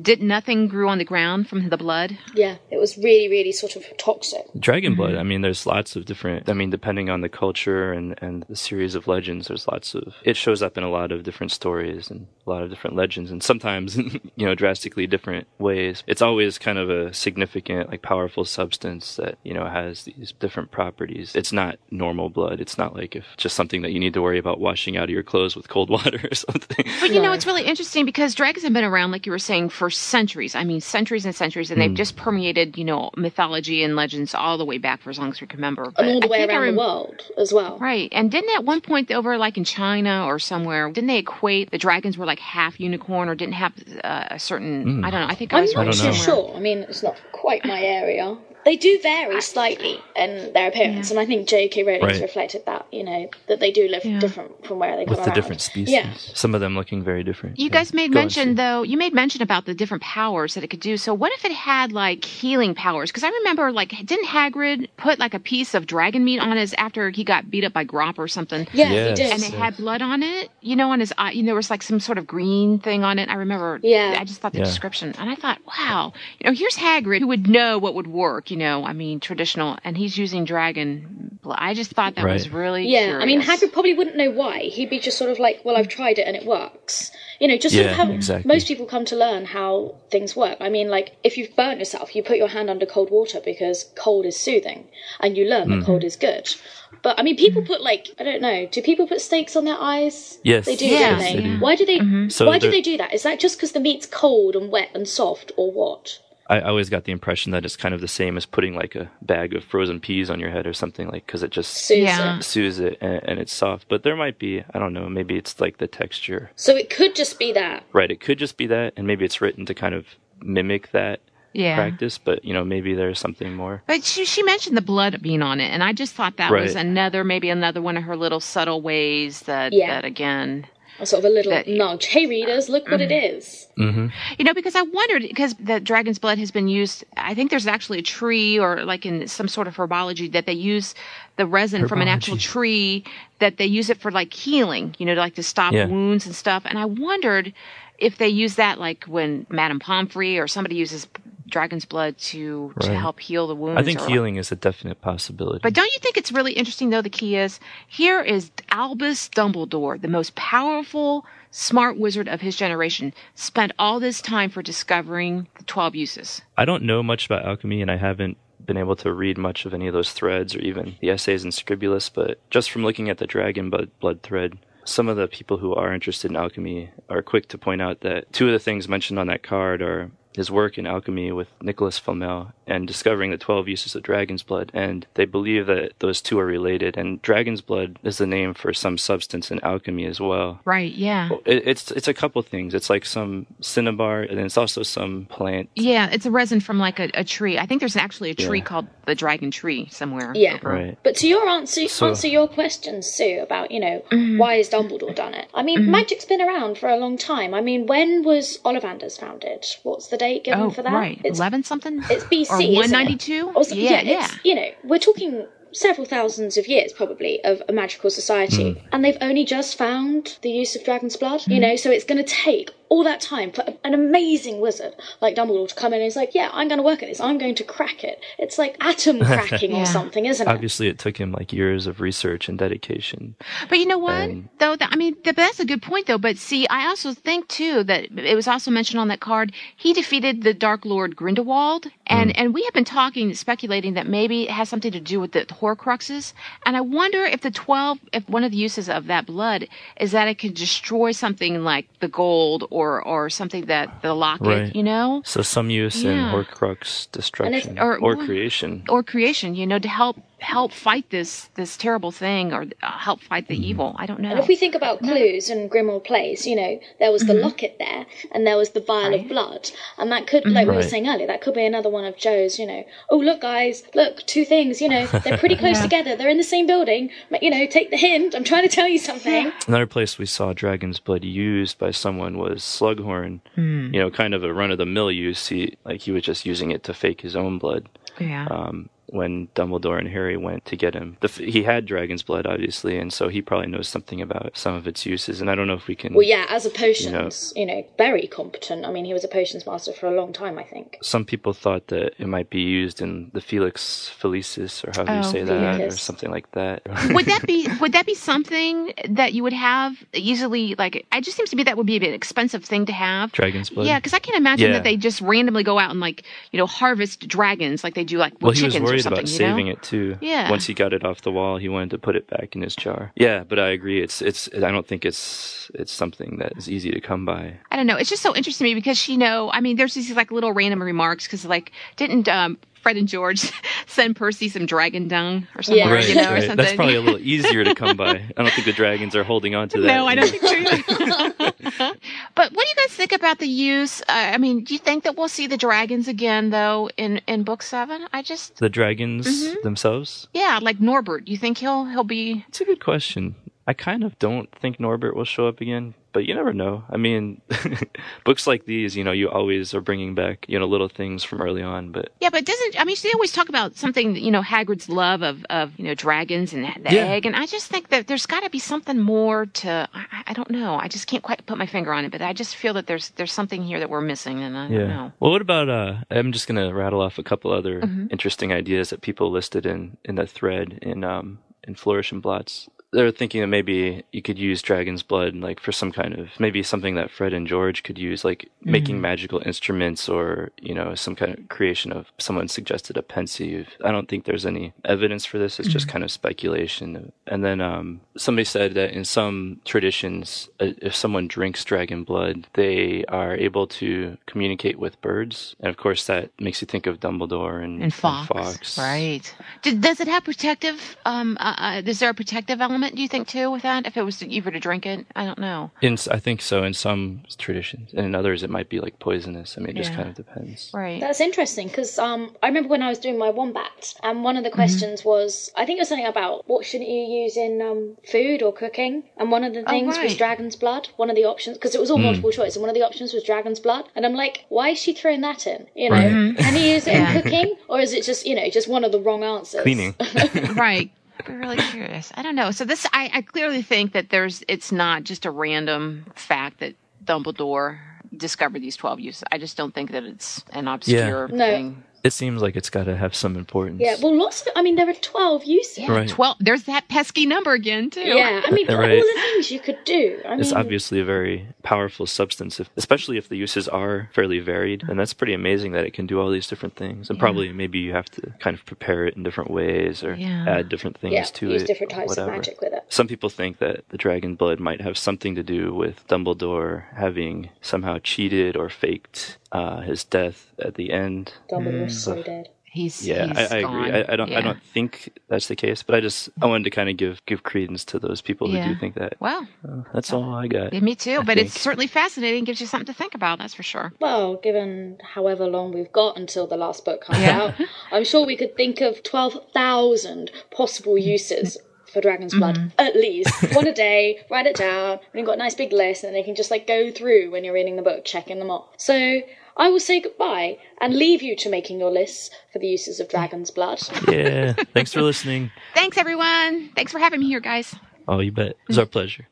did nothing grew on the ground from the blood? Yeah, it was really, really sort of toxic. Dragon blood. Mm-hmm. I mean, there's lots of different. I mean, depending on the culture and and the series of legends, there's lots of. It shows up in a lot of different stories and a lot of different legends, and sometimes you know drastically different ways. It's always kind of a significant, like powerful substance that you know has these different properties. It's not normal blood. It's not like if just something that you need to worry about washing out of your clothes with cold water or something. But you know, it's really interesting because dragons have been around, like you were saying, for centuries. I mean, centuries and centuries, and they've Hmm. just permeated, you know, mythology and legends all the way back for as long as we can remember. And all the I way around rem- the world as well. Right. And didn't at one point over like in China or somewhere, didn't they equate the dragons were like half unicorn or didn't have uh, a certain Mm. I don't know. I think I I'm was not too sure. I mean, it's not quite my area. They do vary slightly in their appearance, and I think J.K. Rowling's Right. reflected that. You know that they do live different from where they come with the around. different species. Yeah. Some of them looking very different. You Yeah. guys made Go mention though. You made mention about the different powers that it could do. So what if it had like healing powers? Because I remember like didn't Hagrid put like a piece of dragon meat on his after he got beat up by Grawp or something? Yeah, he did. And it had blood on it. You know, on his eye. You know, there was like some sort of green thing on it. I remember. Yeah. I just thought the Yeah. description, and I thought, wow. You know, here's Hagrid who would know what would work. You know, I mean, traditional, and he's using dragon blood. I just thought that was really yeah. I mean, curious. Hagrid probably wouldn't know why. He'd be just sort of like, "Well, I've tried it and it works." You know, just sort of how exactly. most people come to learn how things work. I mean, like if you've burnt yourself, you put your hand under cold water because cold is soothing, and you learn that Mhm. cold is good. But I mean, people put like I don't know. Do people put stakes on their eyes? Yes, they do. yes, don't they? they do. Why do they? So why do they do that? Is that just because the meat's cold and wet and soft, or what? I I always got the impression that it's kind of the same as putting like a bag of frozen peas on your head or something like because it just Soothes Yeah. it. soothes it and, and it's soft. But there might be I don't know maybe it's like the texture. So it could just be that. Right, it could just be that, and maybe it's written to kind of mimic that Yeah. practice. But you know maybe there's something more. But she she mentioned the blood being on it, and I just thought that was another maybe another one of her little subtle ways that Yeah. that again. Or sort of a little nudge. Hey, readers, look what it is. Mm-hmm. You know, because I wondered because the dragon's blood has been used. I think there's actually a tree or like in some sort of herbology that they use the resin from an actual tree that they use it for like healing. You know, like to stop Yeah. wounds and stuff. And I wondered if they use that like when Madame Pomfrey or somebody uses dragon's blood to to help heal the wounds. I think healing is a definite possibility. But don't you think it's really interesting, though? The key is here is Albus Dumbledore, the most powerful, smart wizard of his generation, spent all this time for discovering the 12 uses. I don't know much about alchemy, and I haven't been able to read much of any of those threads or even the essays in Scribbulus. But just from looking at the dragon blood thread, some of the people who are interested in alchemy are quick to point out that two of the things mentioned on that card are his work in alchemy with Nicholas Flamel and discovering the 12 uses of dragon's blood. And they believe that those two are related. And dragon's blood is the name for some substance in alchemy as well. Right, yeah. It, it's it's a couple things. It's like some cinnabar, and it's also some plant. Yeah, it's a resin from like a, a tree. I think there's actually a tree Yeah. called the dragon tree somewhere. Yeah. Right. But to your answer, So- answer your question, Sue, about you know Mm-hmm. why has Dumbledore done it? I mean, magic's been around for a long time. I mean, when was Ollivander's founded? What's the date given Oh, for that? right. It's 11 something? It's BC, Or isn't it? 192? Or Yeah, yeah, It's, you know, we're talking several thousands of years probably of a magical society, Mm. and they've only just found the use of dragon's blood. You Mm. know, so it's going to take all that time for an amazing wizard like Dumbledore to come in and he's like, "Yeah, I'm going to work at this. I'm going to crack it." It's like atom cracking Yeah. or something, isn't it? Obviously, it took him like years of research and dedication. But you know what? And- though, that, I mean, th- that's a good point, though. But see, I also think too that it was also mentioned on that card. He defeated the Dark Lord Grindelwald, and mm. and we have been talking, speculating that maybe it has something to do with the Horcruxes. And I wonder if the twelve, if one of the uses of that blood is that it can destroy something like the gold or or something that the locket, Right. you know, So some use in Yeah. Horcrux destruction or- or, creation. or creation, you know, to help help fight this this terrible thing or uh, help fight the Mm-hmm. evil. I don't know. And if we think about clues and Grimmauld Place, you know, there was the Mm-hmm. locket there, and there was the vial of blood, and that could, like we were saying earlier, that could be another one of Jo's. You know, oh look, guys, look, two things. You know, they're pretty close Yeah. together. They're in the same building. But, You know, take the hint. I'm trying to tell you something. Another place we saw dragon's blood used by someone was Slughorn. Hmm. You know, kind of a run of the mill use. He like he was just using it to fake his own blood. Yeah. Um, when Dumbledore and Harry went to get him, the, f- he had dragon's blood, obviously, and so he probably knows something about some of its uses. And I don't know if we can. Well, yeah, as a You know, potions, you know, very competent. I mean, he was a potions master for a long time, I think. some people thought that it might be used in the Felix Felicis, or how do you Oh, say that, or something like that. would that be would that be something that you would have easily like it just seems to me that would be an expensive thing to have Dragon's blood. yeah because i can't imagine Yeah. that they just randomly go out and like you know harvest dragons like they do like with Well, he was chickens about saving know? it too. Yeah. Once he got it off the wall, he wanted to put it back in his jar. Yeah, but I agree. It's it's. I don't think it's it's something that is easy to come by. I don't know. It's just so interesting to me because she know. I mean, there's these like little random remarks because like didn't um Fred and George send Percy some dragon dung or something, right, you know, or something. That's probably a little easier to come by. I don't think the dragons are holding on to that. No, I don't think so either. but what do you guys think about the use? Uh, I mean, do you think that we'll see the dragons again, though, in in book seven? I just, The dragons Mhm. themselves? yeah, like Norbert. Do you think he'll he'll be? It's a good question. I kind of don't think Norbert will show up again, but you never know. I mean, books like these, you know, you always are bringing back, you know, little things from early on, but Yeah, but doesn't I mean they always talk about something you know Hagrid's love of of you know dragons and the Yeah. egg, and I just think that there's got to be something more to I, I don't know I just can't quite put my finger on it, but I just feel that there's there's something here that we're missing, and I yeah. don't know. Well, what about uh I'm just going to rattle off a couple other Mhm. interesting ideas that people listed in in the thread in um in Flourish and Blotts. They're thinking that maybe you could use dragon's blood like for some kind of maybe something that Fred and George could use like making Mhm. magical instruments or you know some kind of creation of someone suggested a pensieve. I don't think there's any evidence for this. It's just Mhm. kind of speculation. And then um somebody said that in some traditions uh, if someone drinks dragon blood, they are able to communicate with birds. And of course that makes you think of Dumbledore and, And Fawkes, right? Does it have protective? Um, uh, uh, is there a protective element? Do you think too with that? If it was you were to drink it, I don't know. In s- I think so in some traditions, and in others it might be like poisonous. I mean, it just kind of depends. Right. That's interesting because um, I remember when I was doing my wombat, and one of Mm-hmm. the questions was I think it was something about what shouldn't you use in um, food or cooking, and one of the Oh, things was dragon's blood. One of the options because it was all Hmm. multiple choice, and one of the options was dragon's blood, and I'm like, why is she throwing that in? You know, Right. Mm-hmm. can you use it Yeah. in cooking, or is it just you know just one of the wrong answers? Cleaning. right. We're really curious. I don't know. So this, I, I clearly think that there's, it's not just a random fact that Dumbledore discovered these twelve uses. I just don't think that it's an obscure No. thing. It seems like it's got to have some importance. Yeah, well, lots of. I mean, there are twelve uses. Yeah, Right. twelve. There's that pesky number again too. Yeah, I mean, but Right. all the things you could do. I It's mean, obviously a very powerful substance, if, especially if the uses are fairly varied. And that's pretty amazing that it can do all these different things. And Yeah. probably maybe you have to kind of prepare it in different ways or Yeah. add different things Yeah, to use it. different or types of magic with it. Some people think that the dragon blood might have something to do with Dumbledore having somehow cheated or faked uh, his death at the end. Dumbledore's so dead. He's yeah, he's I, I gone. agree. I, I don't. Yeah. I don't think that's the case, but I just I wanted to kind of give give credence to those people who Yeah. do think that. Well, Uh, that's all I got. yeah, me too. I but it's certainly fascinating. Gives you something to think about. That's for sure. Well, given however long we've got until the last book comes Yeah. out, I'm sure we could think of 12,000 possible uses for Dragon's Blood, Mm-hmm. at least. One a day, write it down, and you've got a nice big list, and they can just like go through when you're reading the book, checking them off. So I will say goodbye and leave you to making your lists for the uses of Dragon's Blood. Yeah. Thanks for listening. Thanks everyone. Thanks for having me here, guys. Oh, you bet. It's our pleasure.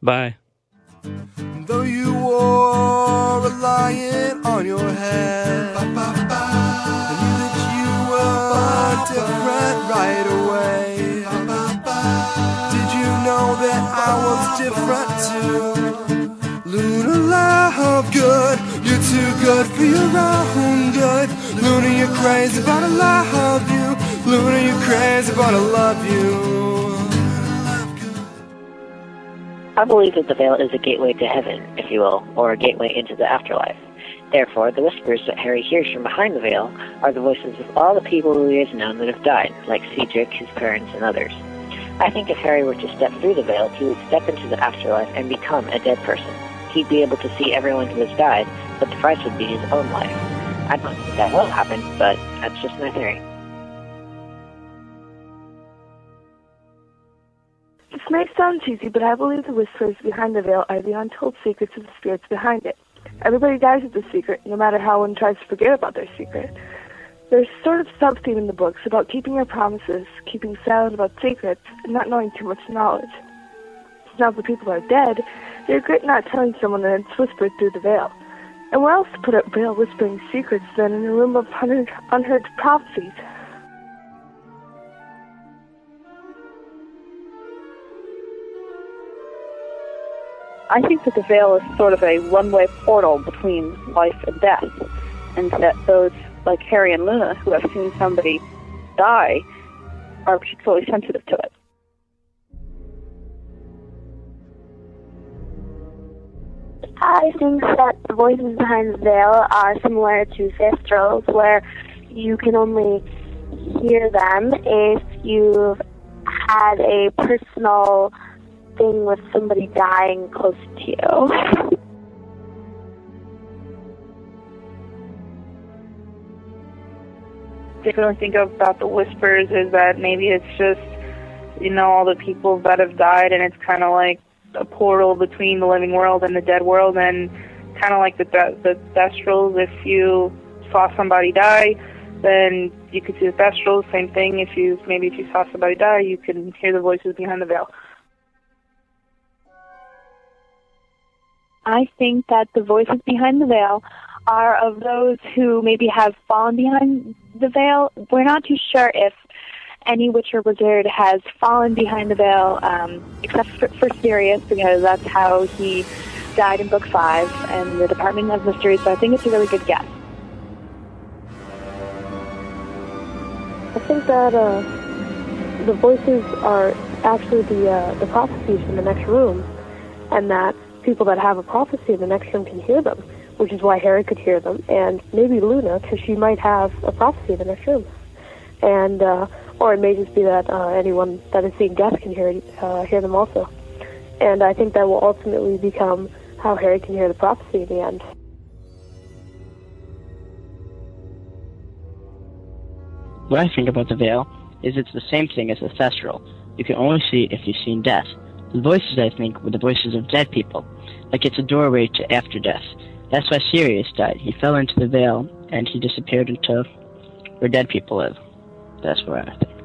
Bye. Though you wore a lion on your head, I knew that you were different right away. Did you know that I was different too? Good, you're too good for your own good. Luna, you're crazy, but I love you. Luna, you're crazy, but I love you. I believe that the veil is a gateway to heaven, if you will, or a gateway into the afterlife. Therefore, the whispers that Harry hears from behind the veil are the voices of all the people who he has known that have died, like Cedric, his parents, and others. I think if Harry were to step through the veil, he would step into the afterlife and become a dead person. He'd be able to see everyone who has died, but the price would be his own life. I don't think that will happen, but that's just my theory. This may sound cheesy, but I believe the whispers behind the veil are the untold secrets of the spirits behind it. Everybody dies with a secret, no matter how one tries to forget about their secret. There's sort of sub-theme in the books about keeping your promises, keeping silent about secrets, and not knowing too much knowledge. Now that people are dead, regret not telling someone that it's whispered through the veil. And where else to put up veil whispering secrets than in a room of unheard, unheard prophecies? I think that the veil is sort of a one-way portal between life and death, and that those like Harry and Luna who have seen somebody die are particularly sensitive to it. I think that the voices behind the veil are similar to Thestrals, where you can only hear them if you've had a personal thing with somebody dying close to you. Definitely think about the whispers is that maybe it's just you know all the people that have died and it's kind of like a portal between the living world and the dead world and kind of like the the thestrals if you saw somebody die then you could see the thestrals same thing if you maybe if you saw somebody die you can hear the voices behind the veil I think that the voices behind the veil are of those who maybe have fallen behind the veil. We're not too sure if any witch or wizard has fallen behind the veil, um, except for, for Sirius, because that's how he died in Book 5 and the Department of Mysteries, so I think it's a really good guess. I think that uh, the voices are actually the uh, the prophecies from the next room, and that people that have a prophecy in the next room can hear them, which is why Harry could hear them, and maybe Luna, because she might have a prophecy in the next room, and uh, or it may just be that uh, anyone that is seeing death can hear uh, hear them also, and I think that will ultimately become how Harry can hear the prophecy in the end. What I think about the veil is it's the same thing as the thestral. You can only see it if you've seen death. The voices, I think, were the voices of dead people, like it's a doorway to after death. That's why Sirius died. He fell into the veil, and he disappeared into where dead people live. That's what I think.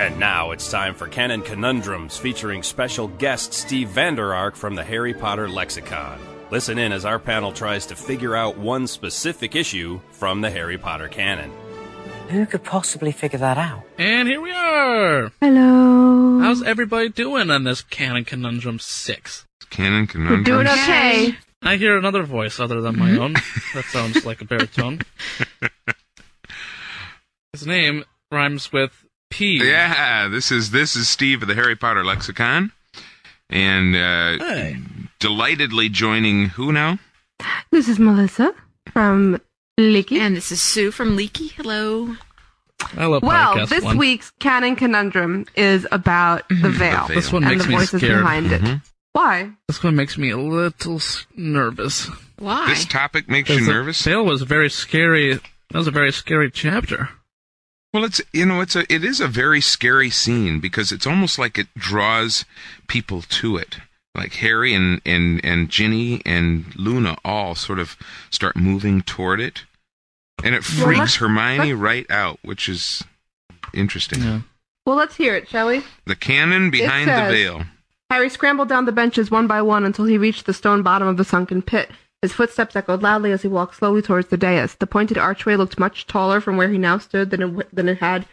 And now it's time for Canon Conundrums featuring special guest Steve Vander Ark from the Harry Potter Lexicon. Listen in as our panel tries to figure out one specific issue from the Harry Potter canon. Who could possibly figure that out? And here we are. Hello. How's everybody doing on this Canon Conundrum 6? Canon Conundrum. Doing okay. I hear another voice other than my own. that sounds like a baritone. His name rhymes with P. Yeah, this is this is Steve of the Harry Potter Lexicon, and uh, Hey. delightedly joining who now? This is Melissa from Leaky. And this is Sue from Leaky. Hello. I love Well, this one. week's canon conundrum is about the veil, This one and makes the me voices scared. behind it. Why? This one makes me a little nervous. Why? This topic makes you Because the nervous. Veil was very scary. That was a very scary chapter. Well, it's you know it's a it is a very scary scene because it's almost like it draws people to it. Like Harry and and and Ginny and Luna all sort of start moving toward it, and it freaks let's- Hermione let's- right out, which is interesting. Well, let's hear it, shall we? The canon behind the veil. Harry scrambled down the benches one by one until he reached the stone bottom of the sunken pit. His footsteps echoed loudly as he walked slowly towards the dais. The pointed archway looked much taller from where he now stood than it, than it had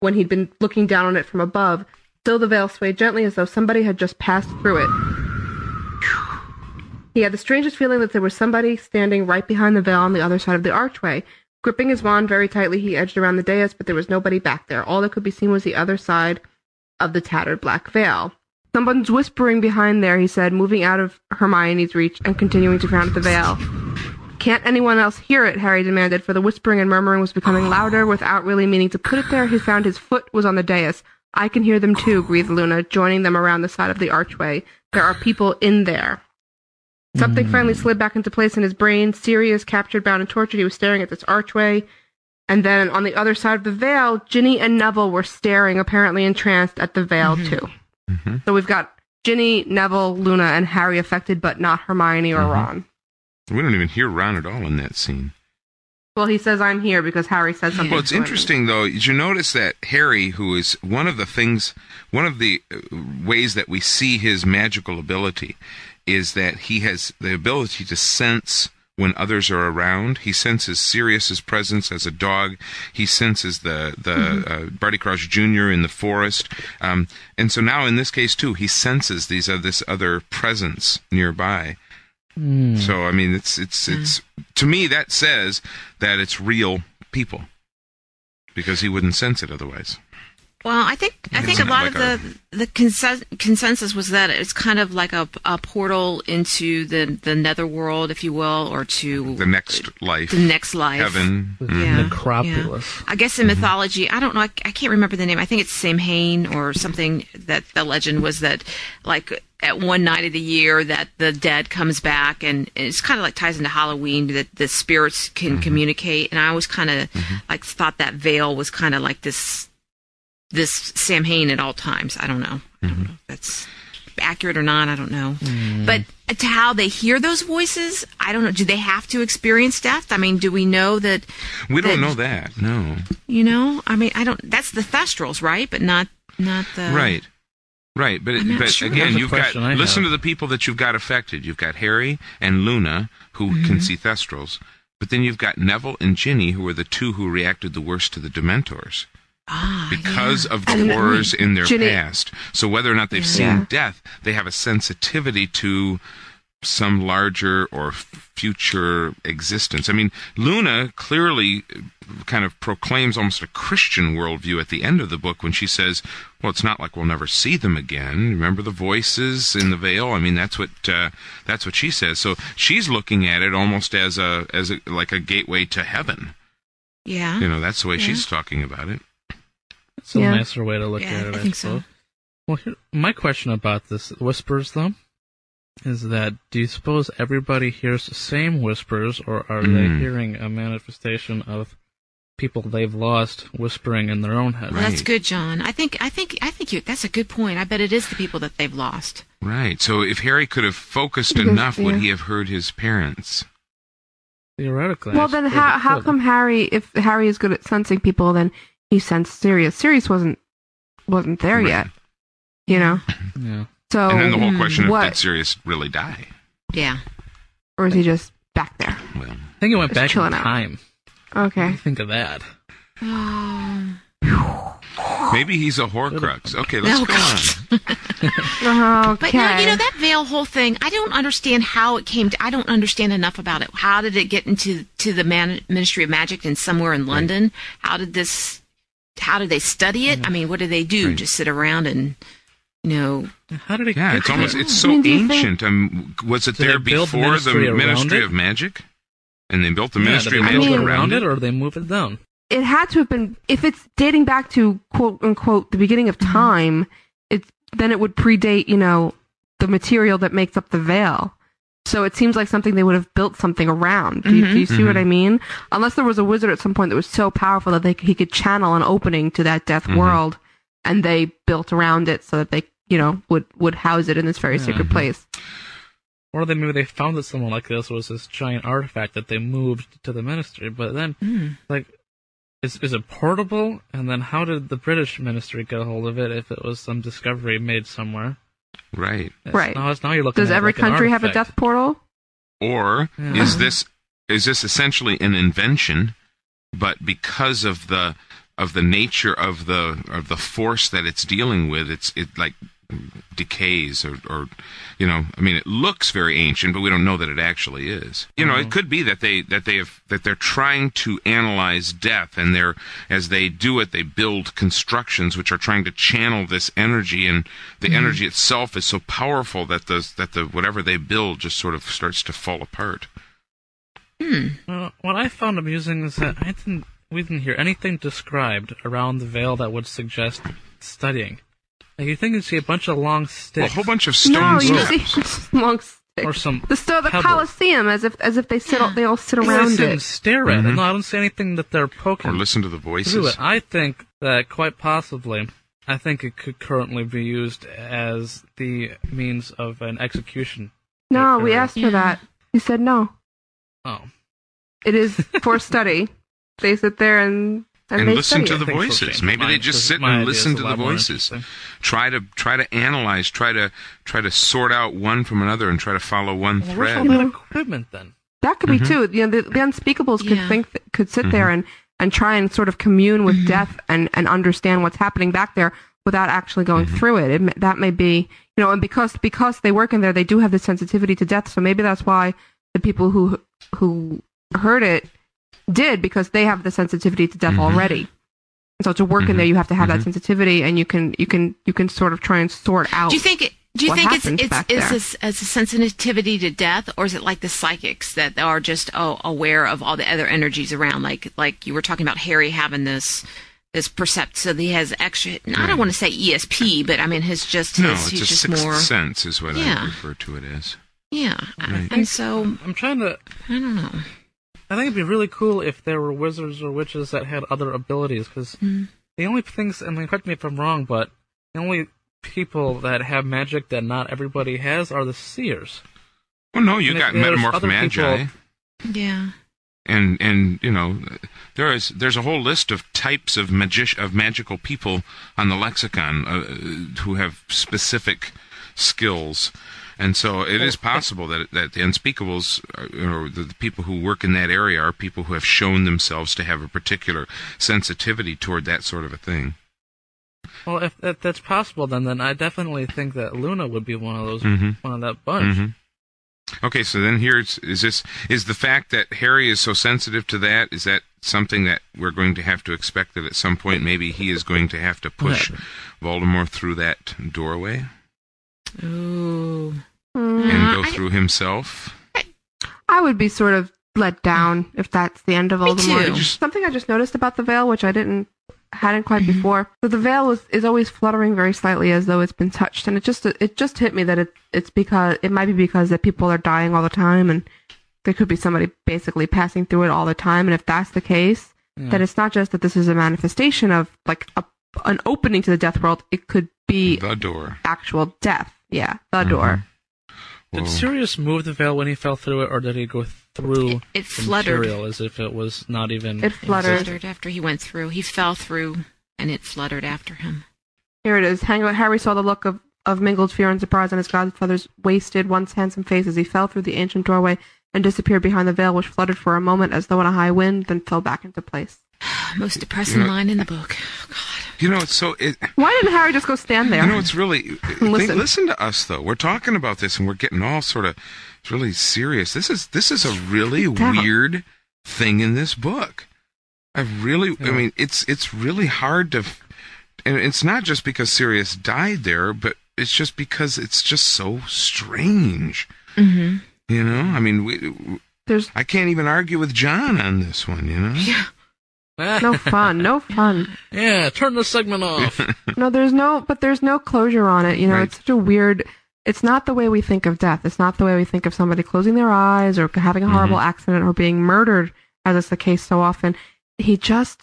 when he'd been looking down on it from above. Still, the veil swayed gently as though somebody had just passed through it. He had the strangest feeling that there was somebody standing right behind the veil on the other side of the archway. Gripping his wand very tightly, he edged around the dais, but there was nobody back there. All that could be seen was the other side of the tattered black veil. Someone's whispering behind there, he said, moving out of Hermione's reach and continuing to frown at the veil. Can't anyone else hear it? Harry demanded, for the whispering and murmuring was becoming louder without really meaning to put it there. He found his foot was on the dais. I can hear them too, breathed Luna, joining them around the side of the archway. There are people in there. Something hmm. finally slid back into place in his brain. Sirius, captured, bound, and tortured, he was staring at this archway. And then on the other side of the veil, Ginny and Neville were staring, apparently entranced, at the veil mm-hmm. too. So we've got Ginny, Neville, Luna, and Harry affected, but not Hermione or Ron. We don't even hear Ron at all in that scene. Well, he says I'm here because Harry says something. Well, it's interesting though. Did you notice that Harry, who is one of the things, one of the uh, ways that we see his magical ability, is that he has the ability to sense when others are around. He senses Sirius's presence as a dog. He senses the the Mm-hmm. uh, Barty Crouch Jr. in the forest, um, and so now in this case too, he senses these uh, this other presence nearby. So I mean, it's it's it's to me that says that it's real people because he wouldn't sense it otherwise. Well, I think I think a lot like of the the consen- consensus was that it's kind of like a, a portal into the the netherworld, if you will, or to The next life. the next life. Heaven. Yeah, Mhm. Necropolis. I guess in mythology, I don't know. I, I can't remember the name. I think it's Samhain or something. That the legend was that, like at one night of the year, that the dead comes back, and it's kind of like ties into Halloween that the spirits can communicate. And I always kind of like thought that veil was kind of like this this Sam Samhain at all times. I don't know. I don't mm-hmm. know if that's accurate or not. I don't know. Mm. But to how they hear those voices, I don't know. Do they have to experience death? I mean, do we know that? We don't that- know that. No. You know, I mean, I don't. That's the Thestrals, right? But not not the Right. Right, but I'm but sure. again, you've got I listen have. to the people that you've got affected. You've got Harry and Luna who mm-hmm. can see Thestrals, but then you've got Neville and Ginny who are the two who reacted the worst to the Dementors ah, because of the horrors in their Ginny- past. So whether or not they've seen death, they have a sensitivity to some larger or future existence. I mean, Luna clearly uh, kind of proclaims almost a Christian worldview at the end of the book when she says, "Well, it's not like we'll never see them again. Remember the voices in the veil? I mean, that's what uh, that's what she says. So she's looking at it almost as a as a, like a gateway to heaven. yeah. You know, that's the way Yeah. she's talking about it. It's a Yeah. nicer way to look Yeah, at it, I I, think so. Well, here, my question about this whispers, though, is that do you suppose everybody hears the same whispers, or are they Mm. hearing a manifestation of people they've lost whispering in their own head? Well, that's good, John. I think I think I think you. That's a good point. I bet it is the people that they've lost. Right. So if Harry could have focused Because- enough, would he have heard his parents? Theoretically. Well, then how how come Harry? If Harry is good at sensing people, then he sensed Sirius. Sirius wasn't wasn't there Right. yet. You know. Yeah. So and then the whole mm, question of what? did Sirius really die? Yeah. or is he just back there? Well, I think it went back in chilling out. time. What do Okay. you think of that? Oh. maybe he's a Horcrux. Okay, let's No, go on. Okay. But no, you know that veil whole thing. I don't understand how it came. to I don't understand enough about it. How did it get into to the man, Ministry of Magic and somewhere in London? How did this? How do they study it? I mean, what do they do? Right. Just sit around and you know? How did it Yeah, get it's there? almost it's I so mean, do you think- ancient. Um, was it Did there they build the before the ministry around Ministry it? of Magic? And they built the Yeah, Ministry of they I Magic mean- around around it. it, or they move it down? it had to have been if it's dating back to quote unquote the beginning of time it's then it would predate you know the material that makes up the veil so it seems like something they would have built something around do you, do you see what Mhm. i mean unless there was a wizard at some point that was so powerful that they, he could channel an opening to that death Mhm. world and they built around it so that they you know would would house it in this very Yeah. sacred place Or they maybe they found that someone like this was this giant artifact that they moved to the ministry, but then Mm. like is is it portable? And then how did the British ministry get a hold of it if it was some discovery made somewhere? Right. It's- Right. Now, now you're looking does at every like country have a death portal Or Yeah. is this is this essentially an invention, but because of the of the nature of the of the force that it's dealing with, it's it like decays or, or you know i mean it looks very ancient but we don't know that it actually is you know it could be that they that they have that they're trying to analyze death and they're as they do it they build constructions which are trying to channel this energy and the energy itself is so powerful that the that the whatever they build just sort of starts to fall apart Hmm. Well, what I found amusing is that I didn't we didn't hear anything described around the veil that would suggest studying. Like you think you'd see a bunch of long well, a whole bunch of stones. no stone you see long stick. or some the sto- the pebbles. Colosseum, as if as if they sit, all, they all sit Well, I around sit and it. stare at it. Mhm. No, I don't see anything that they're poking or listen to the voices it. I think that quite possibly, I think it could currently be used as the means of an execution. No, we asked for that. He said no. Oh, It is for study. They sit there and and, and listen study to the I so, voices. Maybe Mine- they just sit and listen to the voices. Try to try to analyze, try to try to sort out one from another, and try to follow one Well, where's all thread. that mm-hmm. equipment then? That could Mhm. be mm-hmm. too. You know, the, the unspeakables could Yeah. think could sit there mm-hmm. and and try and sort of commune with death and and understand what's happening back there without actually going through it. it. That may be you know, and because because they work in there, they do have the sensitivity to death. So maybe that's why the people who who heard it did because they have the sensitivity to death Mhm. already. So to work in there, you have to have Mm-hmm. that sensitivity, and you can you can you can sort of try and sort out. Do you think it? Do you think it's happens it's back is this as a sensitivity to death, or is it like the psychics that are just oh, aware of all the other energies around? Like like you were talking about Harry having this this percept, so he has extra. I don't want to say ESP, but I mean his just No, his it's he's a just sixth more sense, is what I refer to it as. yeah. Right. And so I'm trying to. I don't know. I think it'd be really cool if there were wizards or witches that had other abilities, because Mm. the only things, I mean, correct me if I'm wrong, but the only people that have magic that not everybody has are the seers. Well, no, you And got there's metamorph other magi. people- Yeah. and and you know there is there's a whole list of types of magic of magical people on the lexicon uh, who have specific skills and so it is possible that that the unspeakables or the, the people who work in that area are people who have shown themselves to have a particular sensitivity toward that sort of a thing Well, if, if that's possible, then then I definitely think that Luna would be one of those, Mhm. one of that bunch. Mhm. Okay, so then here's is this is the fact that Harry is so sensitive to that is that something that we're going to have to expect that at some point maybe he is going to have to push Voldemort through that doorway Ooh. and go through himself? I would be sort of let down if that's the end of Me Voldemort. too. Something I just noticed about the veil, which I didn't hadn't quite Mm-hmm. before. So the veil is, is always fluttering very slightly as though it's been touched, and it just it just hit me that it it's because it might be because that people are dying all the time, and there could be somebody basically passing through it all the time. And if that's the case, Yeah. then it's not just that this is a manifestation of like a, an opening to the death world. It could be The door. actual death. Yeah, the Mm-hmm. door. Did Sirius move the veil when he fell through it, or did he go through it the fluttered. material as if it was not even? It fluttered. fluttered after he went through. He fell through, and it fluttered after him. Here it is. Harry saw the look of, of mingled fear and surprise on his godfather's wasted, once handsome face as he fell through the ancient doorway and disappeared behind the veil, which fluttered for a moment as though in a high wind, then fell back into place. Most depressing You know- line in the book. You know, it's so it, Why didn't Harry just go stand there? You know, it's really Listen. listen. to us though. We're talking about this, and we're getting all sort of it's really serious. This is this is a really weird thing in this book. I really, I mean, it's it's really hard to, and it's not just because Sirius died there, but it's just because it's just so strange. Mm-hmm. You know, I mean, we, There's I can't even argue with John on this one. You know, yeah. No fun, no fun. Yeah, turn the segment off. No, there's no, but there's no closure on it. You know, Right. it's such a weird. It's not the way we think of death. It's not the way we think of somebody closing their eyes or having a horrible Mm-hmm. accident or being murdered, as is the case so often. He just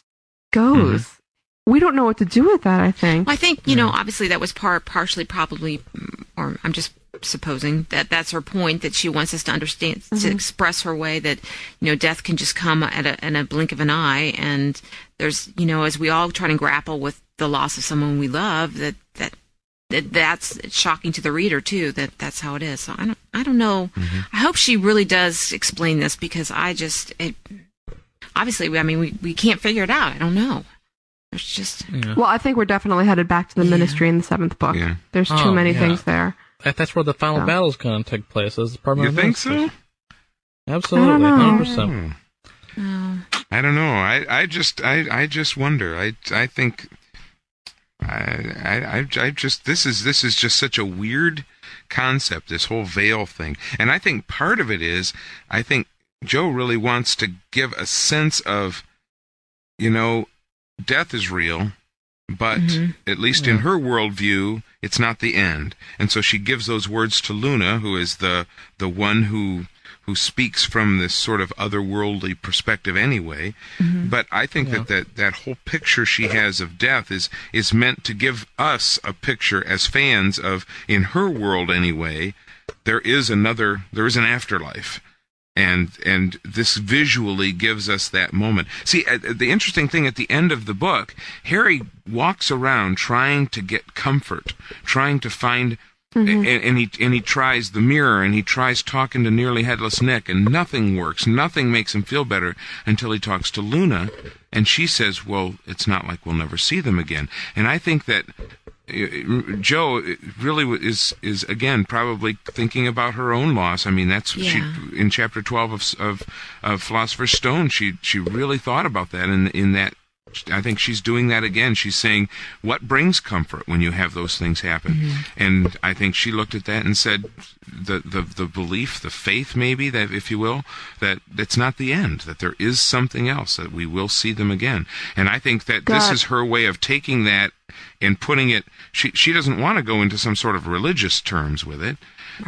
goes. Mm-hmm. We don't know what to do with that. I think. Well, I think you know. Obviously, that was part, partially, probably, or I'm just supposing that that's her point that she wants us to understand to Mhm. express her way that you know death can just come at a, in a blink of an eye, and there's you know as we all try to grapple with the loss of someone we love, that that. That that's shocking to the reader too. That that's how it is. So I don't I don't know. I hope she really does explain this because I just it obviously I mean we, we can't figure it out. I don't know. There's just Well, I think we're definitely headed back to the ministry in the seventh book. Yeah. There's too Oh, many yeah. things there. That- That's where the final Yeah. battle's going to take place. As you think so? Absolutely, know. hundred percent. Hmm. I don't know. I, I just I, I just wonder. I I think I, I I I just this is this is just such a weird concept. This whole veil thing, and I think part of it is I think Jo really wants to give a sense of, you know, death is real, but Mhm. at least in her worldview, it's not the end. And so she gives those words to Luna, who is the the one who who speaks from this sort of otherworldly perspective anyway. But I think that, that that whole picture she has of death is is meant to give us a picture as fans of in her world anyway, there is another there is an afterlife and and this visually gives us that moment. See, uh, the interesting thing at the end of the book, Harry walks around trying to get comfort, trying to find. And, and he and he tries the mirror and he tries talking to nearly headless Nick and nothing works. Nothing makes him feel better until he talks to Luna, and she says, "Well, it's not like we'll never see them again." And I think that uh, Uh, Jo uh, really is is again probably thinking about her own loss. I mean, that's Yeah. she in chapter twelve of, of of Philosopher's Stone. She she really thought about that in in that I think she's doing that again. She's saying, "What brings comfort when you have those things happen?" Mm-hmm. And I think she looked at that and said, "the the the belief, the faith, maybe that, if you will, that it's not the end. That there is something else. That we will see them again." And I think that this is her way of taking that and putting it. She she doesn't want to go into some sort of religious terms with it.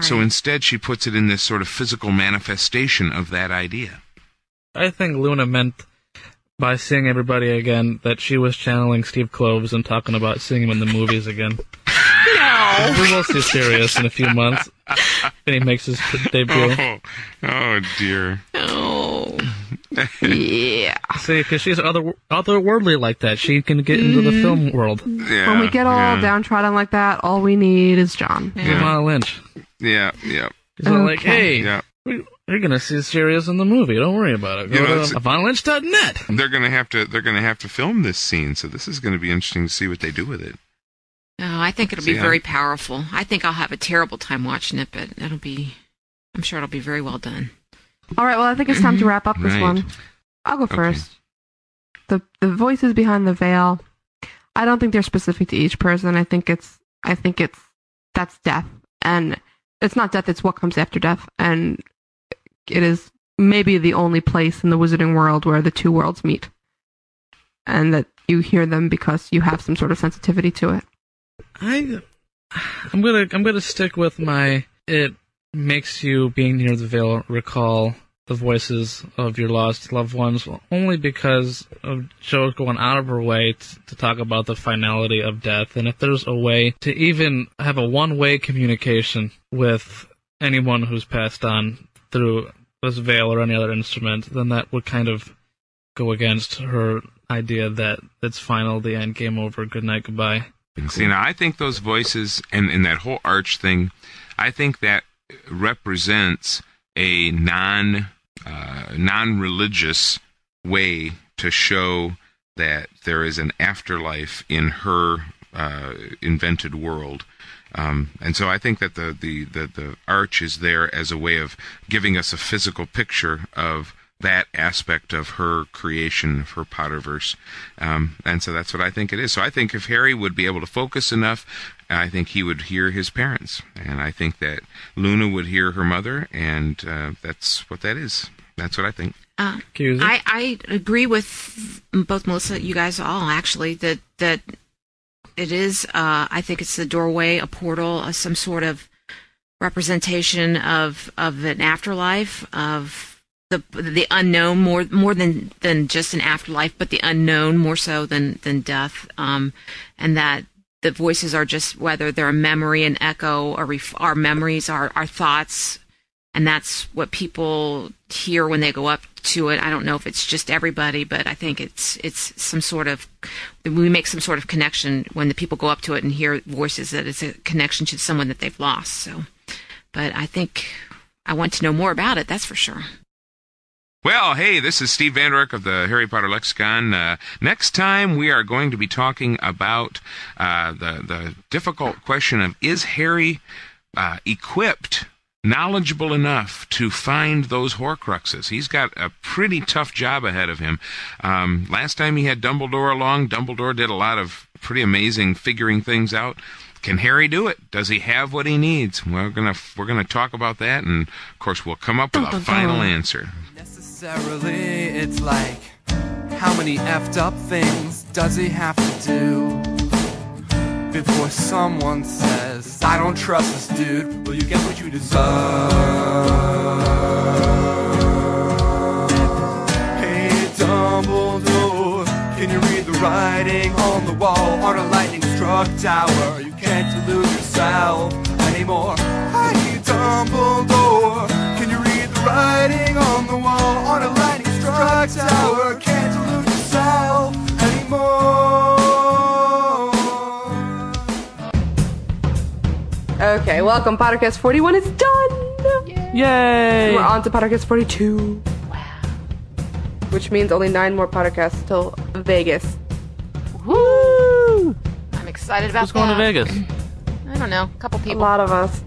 So instead, she puts it in this sort of physical manifestation of that idea. I think Luna meant by seeing everybody again that she was channeling Steve Kloves and talking about seeing him in the movies again. No. We will see Sirius in a few months when he makes his debut. Oh, oh dear. Oh. Yeah. See, because she's other otherworldly like that. She can get into the film mm-hmm. world. Yeah. when we get all yeah. downtrodden like that, all we need is John. Lamont Lynch. Yeah, yeah. He's all like, hey, Yeah. we- you're gonna see Sirius in the movie. Don't worry about it. Go You know, to it's- AvonLynch.net. They're gonna have to. They're gonna have to film this scene. So this is gonna be interesting to see what they do with it. Oh, I think it'll See, be I- very powerful. I think I'll have a terrible time watching it, but it'll be. I'm sure it'll be very well done. All right, well, I think it's time to wrap up this Right. one. I'll go Okay. first. The the voices behind the veil. I don't think they're specific to each person. I think it's I think it's that's death, and it's not death. It's what comes after death, and it is maybe the only place in the wizarding world where the two worlds meet, and that you hear them because you have some sort of sensitivity to it. I, I'm gonna I'm gonna stick with my. It makes you being near the veil recall the voices of your lost loved ones, only because of Jo going out of her way to talk about the finality of death, and if there's a way to even have a one-way communication with anyone who's passed on through this veil or any other instrument, then that would kind of go against her idea that it's final, the end, game over, good night, goodbye. See, now I think those voices and, and that whole arch thing, I think that represents a non uh, non religious way to show that there is an afterlife in her uh, invented world. Um, and so I think that the, the, the, the arch is there as a way of giving us a physical picture of that aspect of her creation, of her Potterverse. Um, and so that's what I think it is. So I think if Harry would be able to focus enough, I think he would hear his parents. And I think that Luna would hear her mother, and uh, that's what that is. That's what I think. Uh, I, I agree with both Melissa, you guys all actually that that it is. Uh, I think it's the doorway, a portal, uh, some sort of representation of of an afterlife, of the the unknown more more than than just an afterlife, but the unknown more so than than death, um, and that the voices are just whether they're a memory, an echo, or ref- our memories, our our thoughts, and that's what people hear when they go up to it. I don't know if it's just everybody, but I think it's it's some sort of we make some sort of connection when the people go up to it and hear voices that it's a connection to someone that they've lost. So, but I think I want to know more about it. That's for sure. Well, hey, this is Steve Vander Ark of the Harry Potter Lexicon. Uh, next time we are going to be talking about uh, the the difficult question of is Harry uh, equipped, knowledgeable enough to find those Horcruxes? He's got a pretty tough job ahead of him. Um, last time he had Dumbledore along, Dumbledore did a lot of pretty amazing figuring things out. Can Harry do it? Does he have what he needs? We're gonna we're gonna talk about that, and of course we'll come up with a final answer. necessarily. It's like, how many effed up things does he have to do before someone says, I don't trust this dude? Will you get what you deserve? Hey, Dumbledore, can you read the writing on the wall on a lightning struck tower? You can't delude yourself anymore. Hey, Dumbledore, can you read the writing on the wall on a lightning struck tower? Okay, welcome. Podcast 41 is done. Yay! We're on to podcast 42. Wow. Which means only nine more podcasts till Vegas. Woo! I'm excited about Who's going to that. Vegas? I don't know, a couple people. A people. lot of us.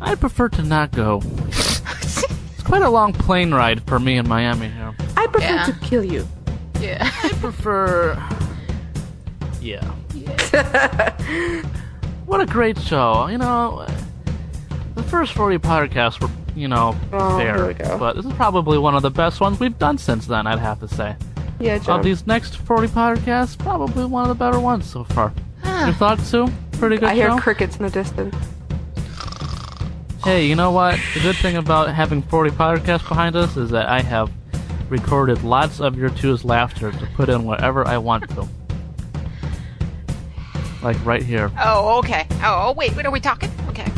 I prefer to not go. it's quite a long plane ride for me in Miami here. I prefer Yeah. to kill you. Yeah. I prefer. Yeah. what a great show. You know, the first 40 podcasts were, you know, Oh, fair. But this is probably one of the best ones we've done since then, I'd have to say. Yeah, John. Of these next 40 podcasts, probably one of the better ones so far. Your thoughts, Sue? Pretty good I hear crickets in the distance. Hey, you know what? The good thing about having 40 podcasts behind us is that I have recorded lots of your two's laughter to put in wherever I want to. Like right here. Oh, okay. Oh, wait. What are we talking? Okay.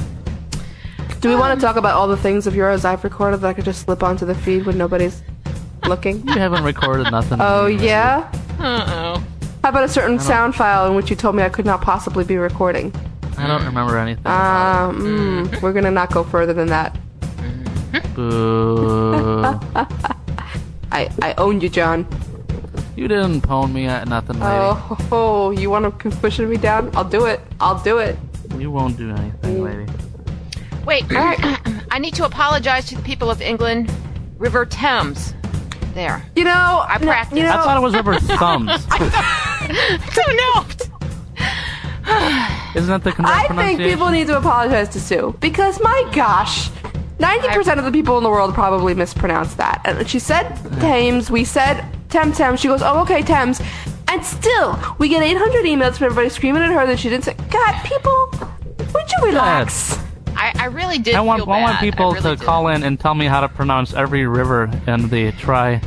Do we want to talk about all the things of yours I've recorded that I could just slip onto the feed when nobody's looking? You haven't recorded nothing. Oh yeah. Uh oh. How about a certain sound file in which you told me I could not possibly be recording? I don't remember anything. Um, mm, we're gonna not go further than that. Boo. I I own you, John. You didn't pwn me at nothing, lady. Oh, oh, you want to push me down? I'll do it. I'll do it. You won't do anything, lady. Wait. I need to apologize to the people of England. River Thames. There. You know, I practiced. I thought it was River Thumbs. don't know. Isn't that the correct I think people need to apologize to Sue because my gosh, ninety percent of the people in the world probably mispronounced that. And she said Thames, we said Thames Thames. She goes, oh okay Thames, and still we get eight hundred emails from everybody screaming at her that she didn't say. God, people, would you relax? I, I really did I want, feel I want people I really to call in and tell me how to pronounce every river in the Tri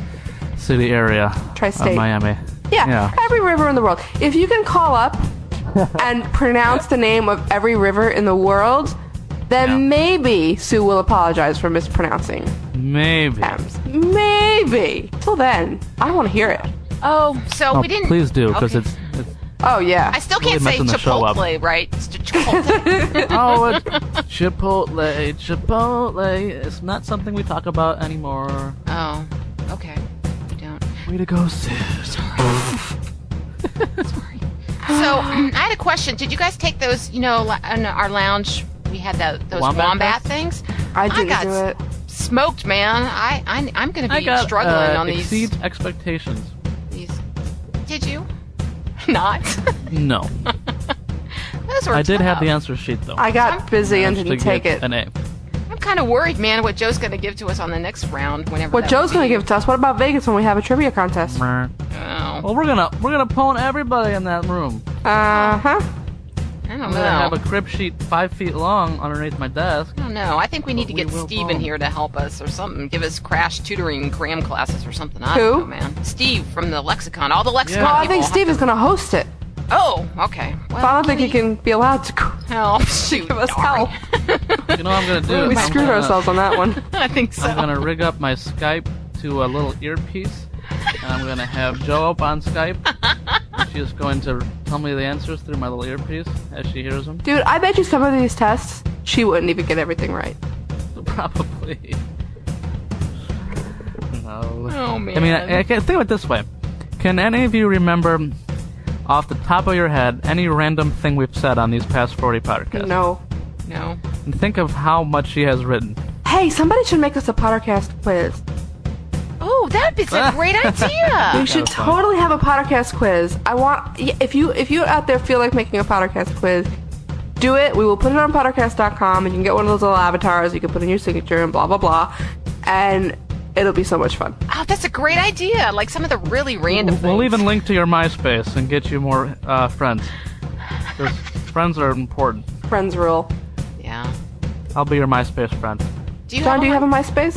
City area Tri-state. of Miami. Yeah, Yeah. every river in the world. If you can call up and pronounce the name of every river in the world, then maybe Sue will apologize for mispronouncing. Maybe. Maybe. Till then, I don't want to hear it. Oh, so Oh, we didn't. please do, because Okay. it's, it's Oh yeah. I still can't say messing the show up. Chipotle, right? It's Chipotle. oh, it's Chipotle, Chipotle. It's not something we talk about anymore. oh, okay. We don't. Way to go, Sid. So um, I had a question. Did you guys take those? You know, la- in our lounge, we had the, those Wombat wombat, things. I didn't got do it. Smoked, man. I, I I'm going to I be got struggling uh, on these. exceeds expectations. these. Did you? Not. No, those were I did have the answer sheet though. I got busy and Managed didn't to take get it. An A. I'm kind of worried, man. What Jo's going to give to us on the next round, whenever. What that Jo's gonna be. give to us? What about Vegas when we have a trivia contest? Oh, Well, we're gonna we're gonna pwn everybody in that room. Uh huh. I I'm don't gonna have a crib sheet five feet long underneath my desk. I don't know. I think we need to we get will Steve in phone. here to help us or something. Give us crash tutoring cram classes or something. I Who? don't know, man. Steve from the lexicon. All the lexicon. Well, I people think have Steve to- is gonna host it. Oh, okay. Well, But I don't think he can be allowed to go- help. Oh, shoot, give us darn. help. You know what I'm gonna do? We I'm screwed gonna- ourselves on that one. I think so. I'm gonna rig up my Skype to a little earpiece. And I'm gonna have Jo up on Skype. She's going to tell me the answers through my little earpiece as she hears them. Dude, I bet you some of these tests, she wouldn't even get everything right. Probably. No. Oh, man. I mean, I, I can think of it this way. Can any of you remember, off the top of your head, any random thing we've said on these past 40 podcasts? No. No. And think of how much she has written. Hey, somebody should make us a podcast quiz. That'd be a great idea. We should totally have a podcast quiz. I want if you if you out there feel like making a podcast quiz, do it. We will put it on Pottercast.com and you can get one of those little avatars you can put in your signature and blah blah blah. And it'll be so much fun. Oh, that's a great idea. Like some of the really random We'll things. even link to your MySpace and get you more uh, friends. Because friends are important. Friends rule. Yeah. I'll be your MySpace friend. Do you John, have do you a have a MySpace?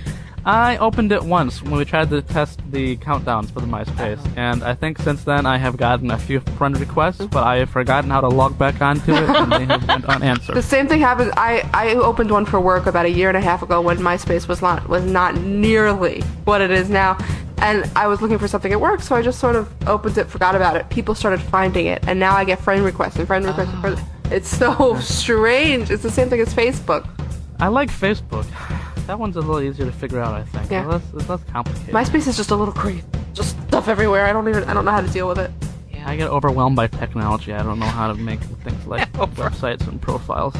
I opened it once when we tried to test the countdowns for the MySpace, and I think since then I have gotten a few friend requests, but I have forgotten how to log back onto it, and they have went The same thing happened. I, I opened one for work about a year and a half ago when MySpace was not was not nearly what it is now, and I was looking for something at work, so I just sort of opened it, forgot about it. People started finding it, and now I get friend requests and friend requests. And friend, ah. it's so strange. It's the same thing as Facebook. I like Facebook. That one's a little easier to figure out, I think. Yeah. It's less, it's less complicated. MySpace is just a little crazy. Just stuff everywhere. I don't even I don't know how to deal with it. Yeah, I get overwhelmed by technology. I don't know how to make things like websites and profiles.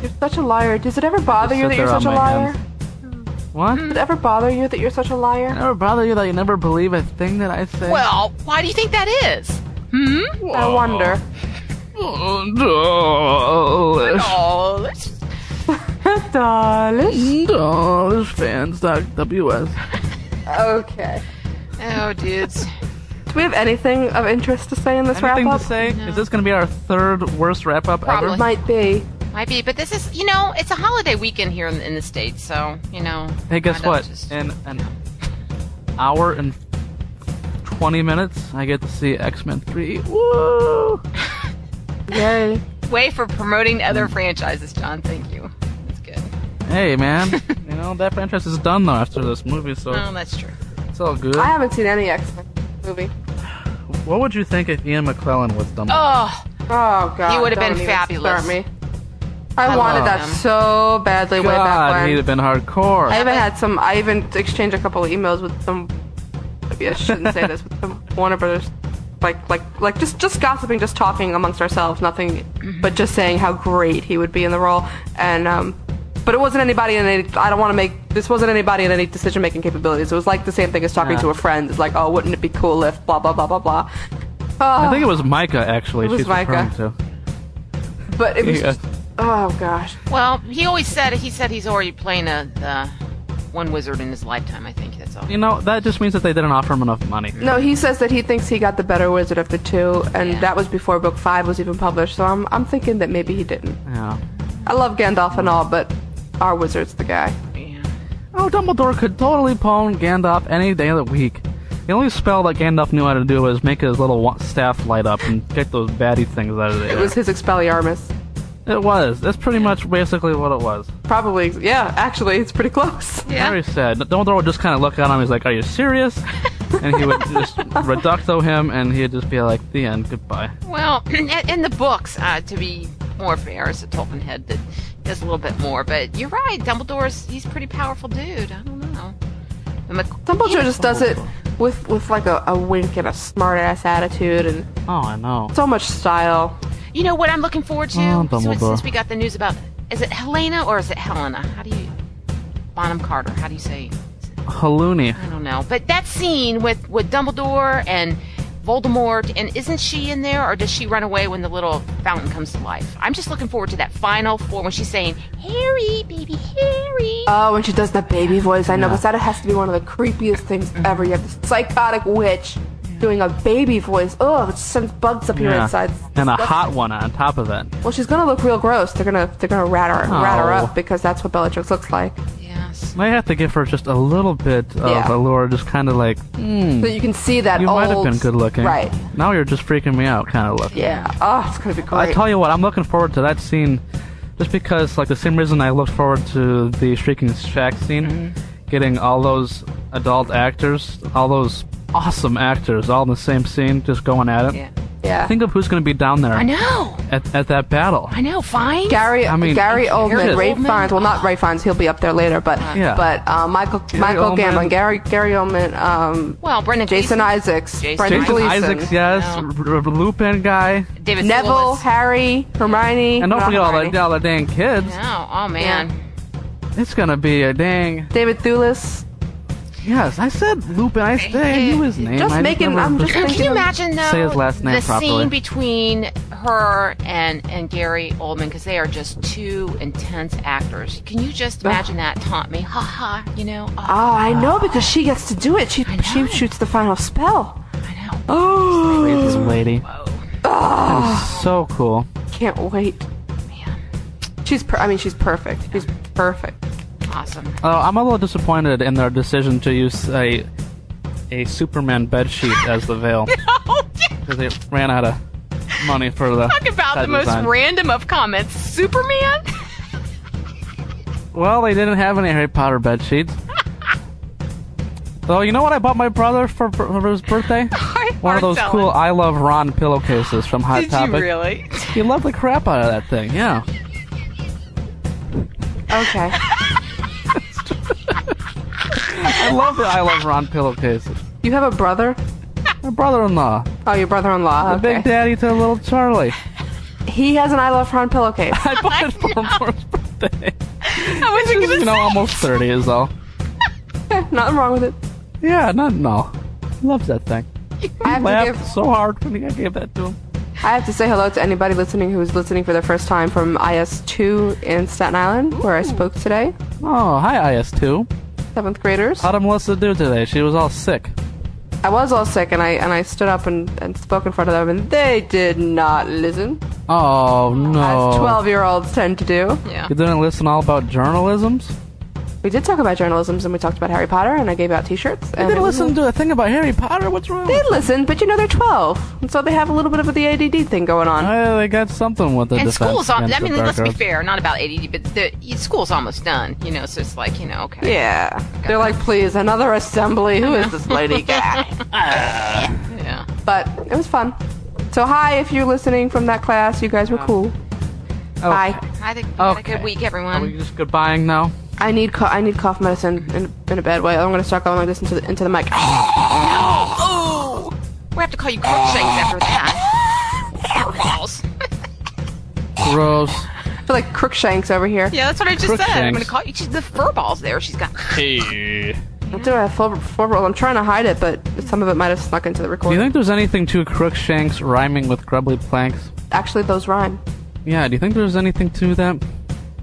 You're such a liar. Does it ever bother you that you're such a liar? hands. What? Did it ever bother you that you're such a liar? Never bother you that you never believe a thing that I say? Well, why do you think that is? Hmm? I wonder. Dawlish. Dawlish. Dawlish. Dawlish fans. WS. Okay. Oh, dudes. Do we have anything of interest to say in this wrap Anything wrap to up? say? Is this going to be our third worst wrap up Probably. ever? Might be. Might be, but this is, you know, it's a holiday weekend here in, in the States, so, you know. Hey, guess kind of what? just- In an hour and 20 minutes, I get to see X Men 3. Woo! Yay. Way for promoting other franchises, John. Thank you. That's good. Hey, man. you know, that franchise is done, though, after this movie, so Oh, that's true. it's all good. I haven't seen any X Men movie. What would you think if Ian McKellen was Dumbledore? Oh, Oh god. He would have been fabulous. Start me. I, I wanted that him. so badly way back God, when. he'd have been hardcore. I even had some. I even exchanged a couple of emails with some. Maybe I shouldn't say this with some Warner Brothers, like like like just just gossiping, just talking amongst ourselves, nothing, but just saying how great he would be in the role. And um, but it wasn't anybody in any. I don't want to make this wasn't anybody in any decision making capabilities. It was like the same thing as talking Yeah. to a friend. It's like, oh, wouldn't it be cool if blah blah blah blah blah. Ah. I Oh, think it was Micah, actually, It was she's Micah. to. but it was. Yeah. Just, oh gosh. well, he always said, he said he's already playing a, the one wizard in his lifetime, I think. That's all. You know, that just means that they didn't offer him enough money. No, he says that he thinks he got the better wizard of the two, and Yeah. that was before book five was even published. So I'm I'm thinking that maybe he didn't. Yeah. I love Gandalf and all, but our wizard's the guy. Yeah. Oh, Dumbledore could totally pawn Gandalf any day of the week. The only spell that Gandalf knew how to do was make his little staff light up and get those baddie things out of there. It was his Expelliarmus. It was. That's pretty much basically what it was. Probably, yeah. Actually, it's pretty close. Yeah. Very sad. Dumbledore would just kind of look at him. He's like, "Are you serious?" and he would just reducto him, and he'd just be like, "The end. Goodbye." Well, in, in the books, uh, to be more fair, as a Tolkien head that does a little bit more. But you're right, Dumbledore's he's a pretty powerful dude. I don't know. And Mc- Dumbledore just does it with with like a, a wink and a smart ass attitude and Oh, I know. so much style. You know what I'm looking forward to? Oh, So Dumbledore. since we got the news about, is it Helena or is it Helena? How do you, Bonham Carter? How do you say? Halloumi. I don't know. But that scene with with Dumbledore and Voldemort, and isn't she in there, or does she run away when the little fountain comes to life? I'm just looking forward to that final four when she's saying, "Harry, baby, Harry." Oh, when she does that baby voice, I know, because that has to be one of the creepiest things ever. You have this psychotic witch doing a baby voice. Oh, it sends bugs up your Yeah. insides. And a hot one on top of it. Well, she's gonna look real gross. They're gonna they're gonna rat her rat her Oh. up because that's what Bellatrix looks like. Yes. Might have to give her just a little bit of Yeah. allure, just kind of like, hmm, So you can see that you old. might have been good looking. Right. Now you're just freaking me out, kind of look. Yeah. Oh, it's gonna be great. I tell you what, I'm looking forward to that scene, just because, like, the same reason I looked forward to the Shrieking Shack scene, Mm-hmm. getting all those adult actors, all those awesome actors, all in the same scene, just going at it. Yeah. Yeah. Think of who's going to be down there I know. at, at that battle. I know. Fine. Gary, I mean- Gary Gary Oldman, Ray Oldman? Fiennes. Well, not Ray Fiennes. He'll be up there later, but Yeah. but uh, Michael Michael Oldman. Gambon, Gary Gary Oldman, um, Well, Brendan Jason Gleeson, Isaacs, Jason Brendan Jason Gleeson, Isaacs, yes, No. R- R- Lupin guy, David Neville, Thewlis. Harry, Hermione, and don't not forget all Hermione. the, all the dang kids. No. Oh man. It's gonna be a dang. David Thewlis. Yes, I said Lupin. I, said, I knew his name. Just I making- never I'm just Can you imagine though Say his last name the properly. scene between her and and Gary Oldman because they are just two intense actors. Can you just imagine that? Taunt me, ha ha. You know. Oh, I know because she gets to do it. She she shoots the final spell. I know. Oh, Crazy lady. Ah. That is so cool. can't wait. Man, She's per- I mean she's perfect. She's perfect. Awesome. Uh, I'm a little disappointed in their decision to use a a Superman bedsheet as the veil No. because they ran out of money for the. Talk about the most design. random of comments. Superman. Well, they didn't have any Harry Potter bed sheets. Though, you know what I bought my brother for, for his birthday? One of those cool I Love Ron pillowcases from Hot Did Topic. you really? He loved the crap out of that thing, yeah. Okay. I love the I Love Ron pillowcases. you have a brother? My brother in law, Oh, your brother-in-law. the Okay. big daddy to little Charlie. He has an I Love Ron pillowcase. I bought it for him for his birthday. I was He's, you know, almost 30 is all. nothing wrong with it. Yeah, not no. He loves that thing. I Laughed give so hard when I gave that to him. I have to say hello to anybody listening who's listening for the first time from IS2 in Staten Island, where I spoke today. Oh, hi IS2. Seventh graders. How'd Melissa do today? She was all sick. I was all sick, and I and I stood up and, and spoke in front of them, and they did not listen, Oh no. as twelve-year-olds tend to do. Yeah. You didn't listen all about journalisms? We did talk about journalism, and we talked about Harry Potter, and I gave out T-shirts. You and didn't listen to a thing about Harry Potter? What's wrong? They listened, but you know they're twelve, and so they have a little bit of the ADD thing going on. Oh, they got something with the and schools. On, I mean, let's be fair, not about ADD, but the school's almost done. You know, so it's like you know, okay. Yeah, they're like, please, another assembly. Who is this lady guy? yeah. But it was fun. So hi, if you're listening from that class, you guys were oh. cool. Oh. Bye. I think you had a good week, everyone. Are we just goodbying now? I need co- I need cough medicine in, in a bad way. I'm gonna start going like this into the into the mic. Oh, we have to call you Crookshanks after that. Balls. Gross. I feel like Crookshanks over here. Yeah, that's what I just said. I'm gonna call you. She's the fur balls there. She's got. Hey. I do have full, full roll. I'm trying to hide it, but some of it might have snuck into the recording. Do you think there's anything to Crookshanks rhyming with Grubbly Planks? Actually, those rhyme. Yeah, do you think there's anything to that?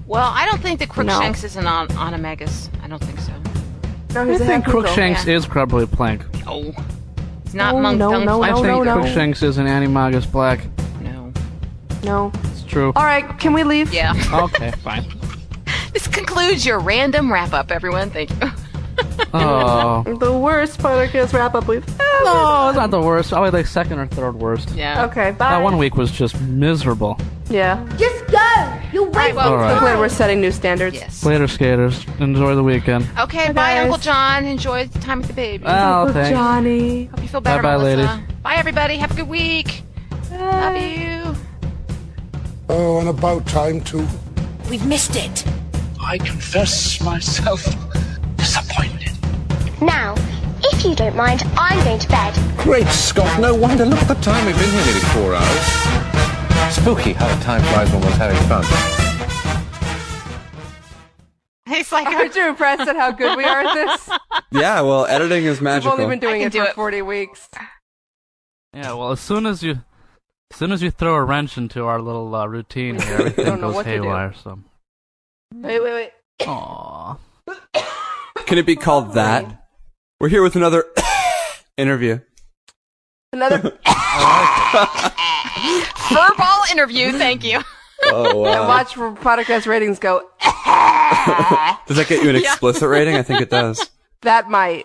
Well, I don't think that Crookshanks is an on Animagus. I don't think so. No, I he's a think half poodle. Crookshanks is Grubbly Plank. No. It's not No, monk no, dung no, I flesh. think no, no. Crookshanks is an Animagus Black. No. No. It's true. All right, can we leave? Yeah. Okay, fine. this concludes your random wrap up, everyone. Thank you. Oh. The worst podcast wrap up we've ever. No, it's not the worst. Probably like second or third worst. Yeah. Okay, bye. That one week was just miserable. Yeah. Just go! You wait All right. Glad we're setting new standards. Yes. Later, skaters. Enjoy the weekend. Okay, bye, Uncle John. Enjoy the time with the baby. Oh, thanks. Johnny. Hope you feel better, Bye-bye, Melissa. ladies. Bye, everybody. Have a good week. Love you. Oh, and about time too. We've missed it. I confess myself disappointed. Now, if you don't mind, I'm going to bed. Great Scott, no wonder. Look at the time. We've been here nearly four hours. Spooky how time flies when one's having fun. It's like Aren't you impressed at how good we are at this? Yeah, well, editing is magical. We've only been doing it can for it. 40 weeks. Yeah, well, as soon as you, as soon as you throw a wrench into our little uh, routine here, everything Don't goes what to do. haywire. So, Wait, wait, wait. Aww. Can it be called that? We're here with another interview. Another. Furball interview. Thank you. Oh, And watch for podcast ratings go. Does that get you an explicit rating? I think it does. That might.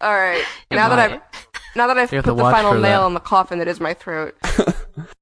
All right. It now that might. I've now that I've You have put to the watch final for nail that. in the coffin that is my throat.